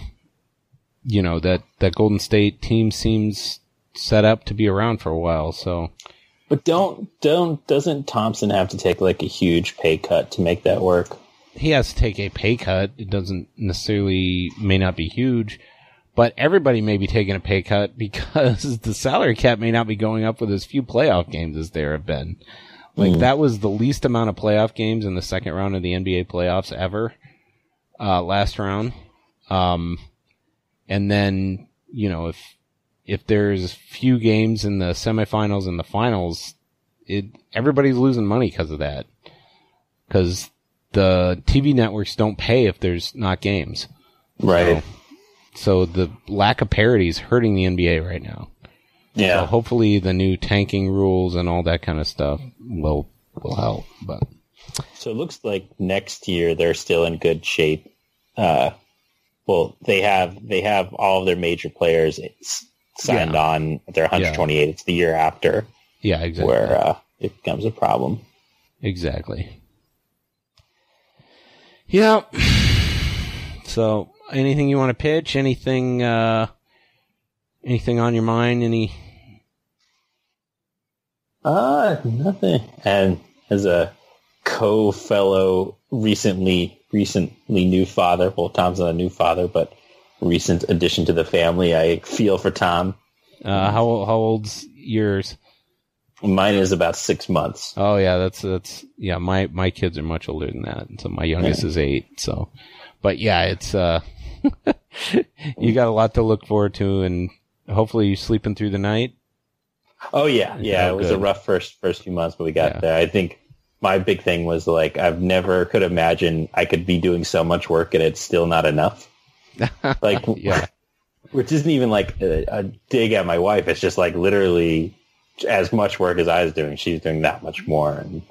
you know that that Golden State team seems set up to be around for a while. So But don't don't doesn't Thompson have to take like a huge pay cut to make that work? he has to take a pay cut. It doesn't necessarily may not be huge, but everybody may be taking a pay cut because the salary cap may not be going up with as few playoff games as there have been. Like that was the least amount of playoff games in the second round of the NBA playoffs ever. Uh, last round. Um, and then, you know, if, if there's few games in the semifinals and the finals, it everybody's losing money because of that. Because the TV networks don't pay if there's not games. Right. So, so the lack of parity is hurting the NBA right now. Yeah. So hopefully the new tanking rules and all that kind of stuff will will help. But So it looks like next year they're still in good shape. Uh, well, they have they have all of their major players signed Yeah. on. They're 128. It's the year after yeah, exactly. where uh, it becomes a problem. Exactly. Yeah. So, anything you want to pitch? Anything? uh Anything on your mind? Any? Uh, nothing. And as a co-fellow, recently recently new father, well, Tom's not a new father, but recent addition to the family, I feel for Tom. Uh, how how old's yours? Mine is about six months. Oh yeah, that's that's yeah. My my kids are much older than that. So my youngest is eight. So, but yeah, it's uh, you got a lot to look forward to, and hopefully you're sleeping through the night. Oh yeah, yeah. Oh, it was good. a rough first first few months, but we got Yeah. there. I think my big thing was like I've never could imagine I could be doing so much work and it's still not enough. Like Yeah, which isn't even like a, a dig at my wife. It's just like literally as much work as I was doing, she's doing that much more, and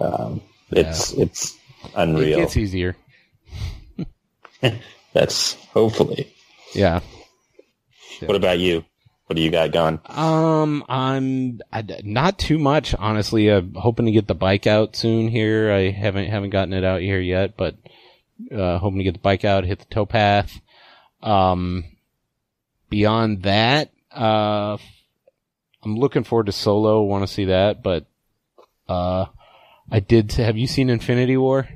um, it's it's it unreal. gets easier. That's hopefully. Yeah. What about you? What do you got going? Um, I'm I, not too much, honestly. I'm hoping to get the bike out soon. Here, I haven't haven't gotten it out here yet, but uh, hoping to get the bike out, hit the towpath. Um, beyond that, uh, I'm looking forward to Solo. Want to see that, but uh, I did. Have you seen Infinity War?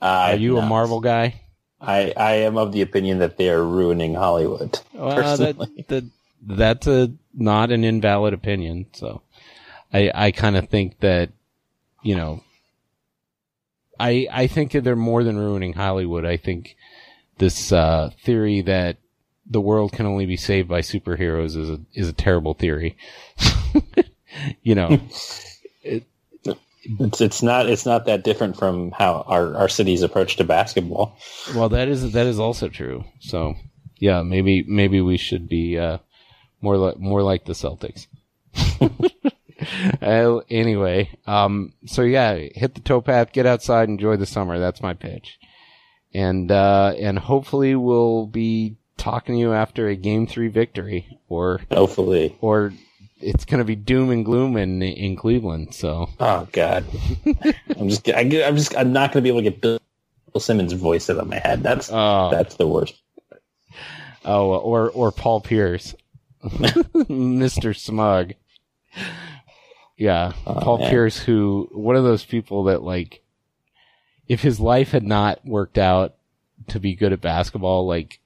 Uh, Are you a. Marvel guy? I I am of the opinion that they are ruining Hollywood. Well, that, that that's a not an invalid opinion. So, I I kind of think that, you know, I I think that they're more than ruining Hollywood. I think this uh, theory that the world can only be saved by superheroes is a is a terrible theory. you know, It's it's not it's not that different from how our, our city's approach to basketball. well that is that is also true. So, yeah, maybe maybe we should be uh, more like more like the Celtics. Uh, anyway, um, so yeah, hit the towpath, get outside, enjoy the summer. That's my pitch. And, uh, and hopefully we'll be talking to you after a game three victory or, Hopefully. or it's going to be doom and gloom in, in Cleveland. So, Oh God, I'm just I, am just I'm not going to be able to get Bill, Simmons' voice out of my head. That's oh, that's the worst. oh, or, or Paul Pierce, Mr. Smug. Yeah. Oh, Paul man. Pierce, who, one of those people that like, if his life had not worked out to be good at basketball, like,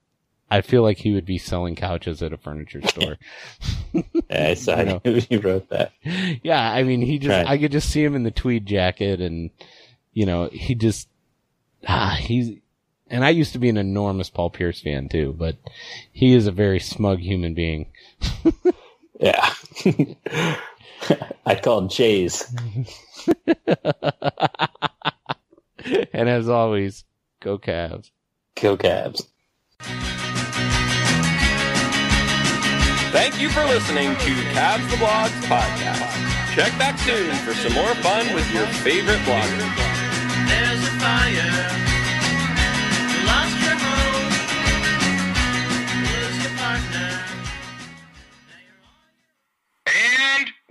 I feel like he would be selling couches at a furniture store. Yeah, I saw You know. you wrote that. yeah, I mean, he just, Right. I could just see him in the tweed jacket and, you know, he just, ah, he's, and I used to be an enormous Paul Pierce fan too, but he is a very smug human being. Yeah. I called Jays. and as always, go Cavs. Go Cavs. Thank you for listening to Cavs the Blogs podcast. Check back soon for some more fun with your favorite bloggers. There's a fire.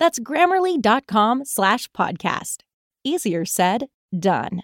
That's grammarly.com slash podcast. Easier said, done.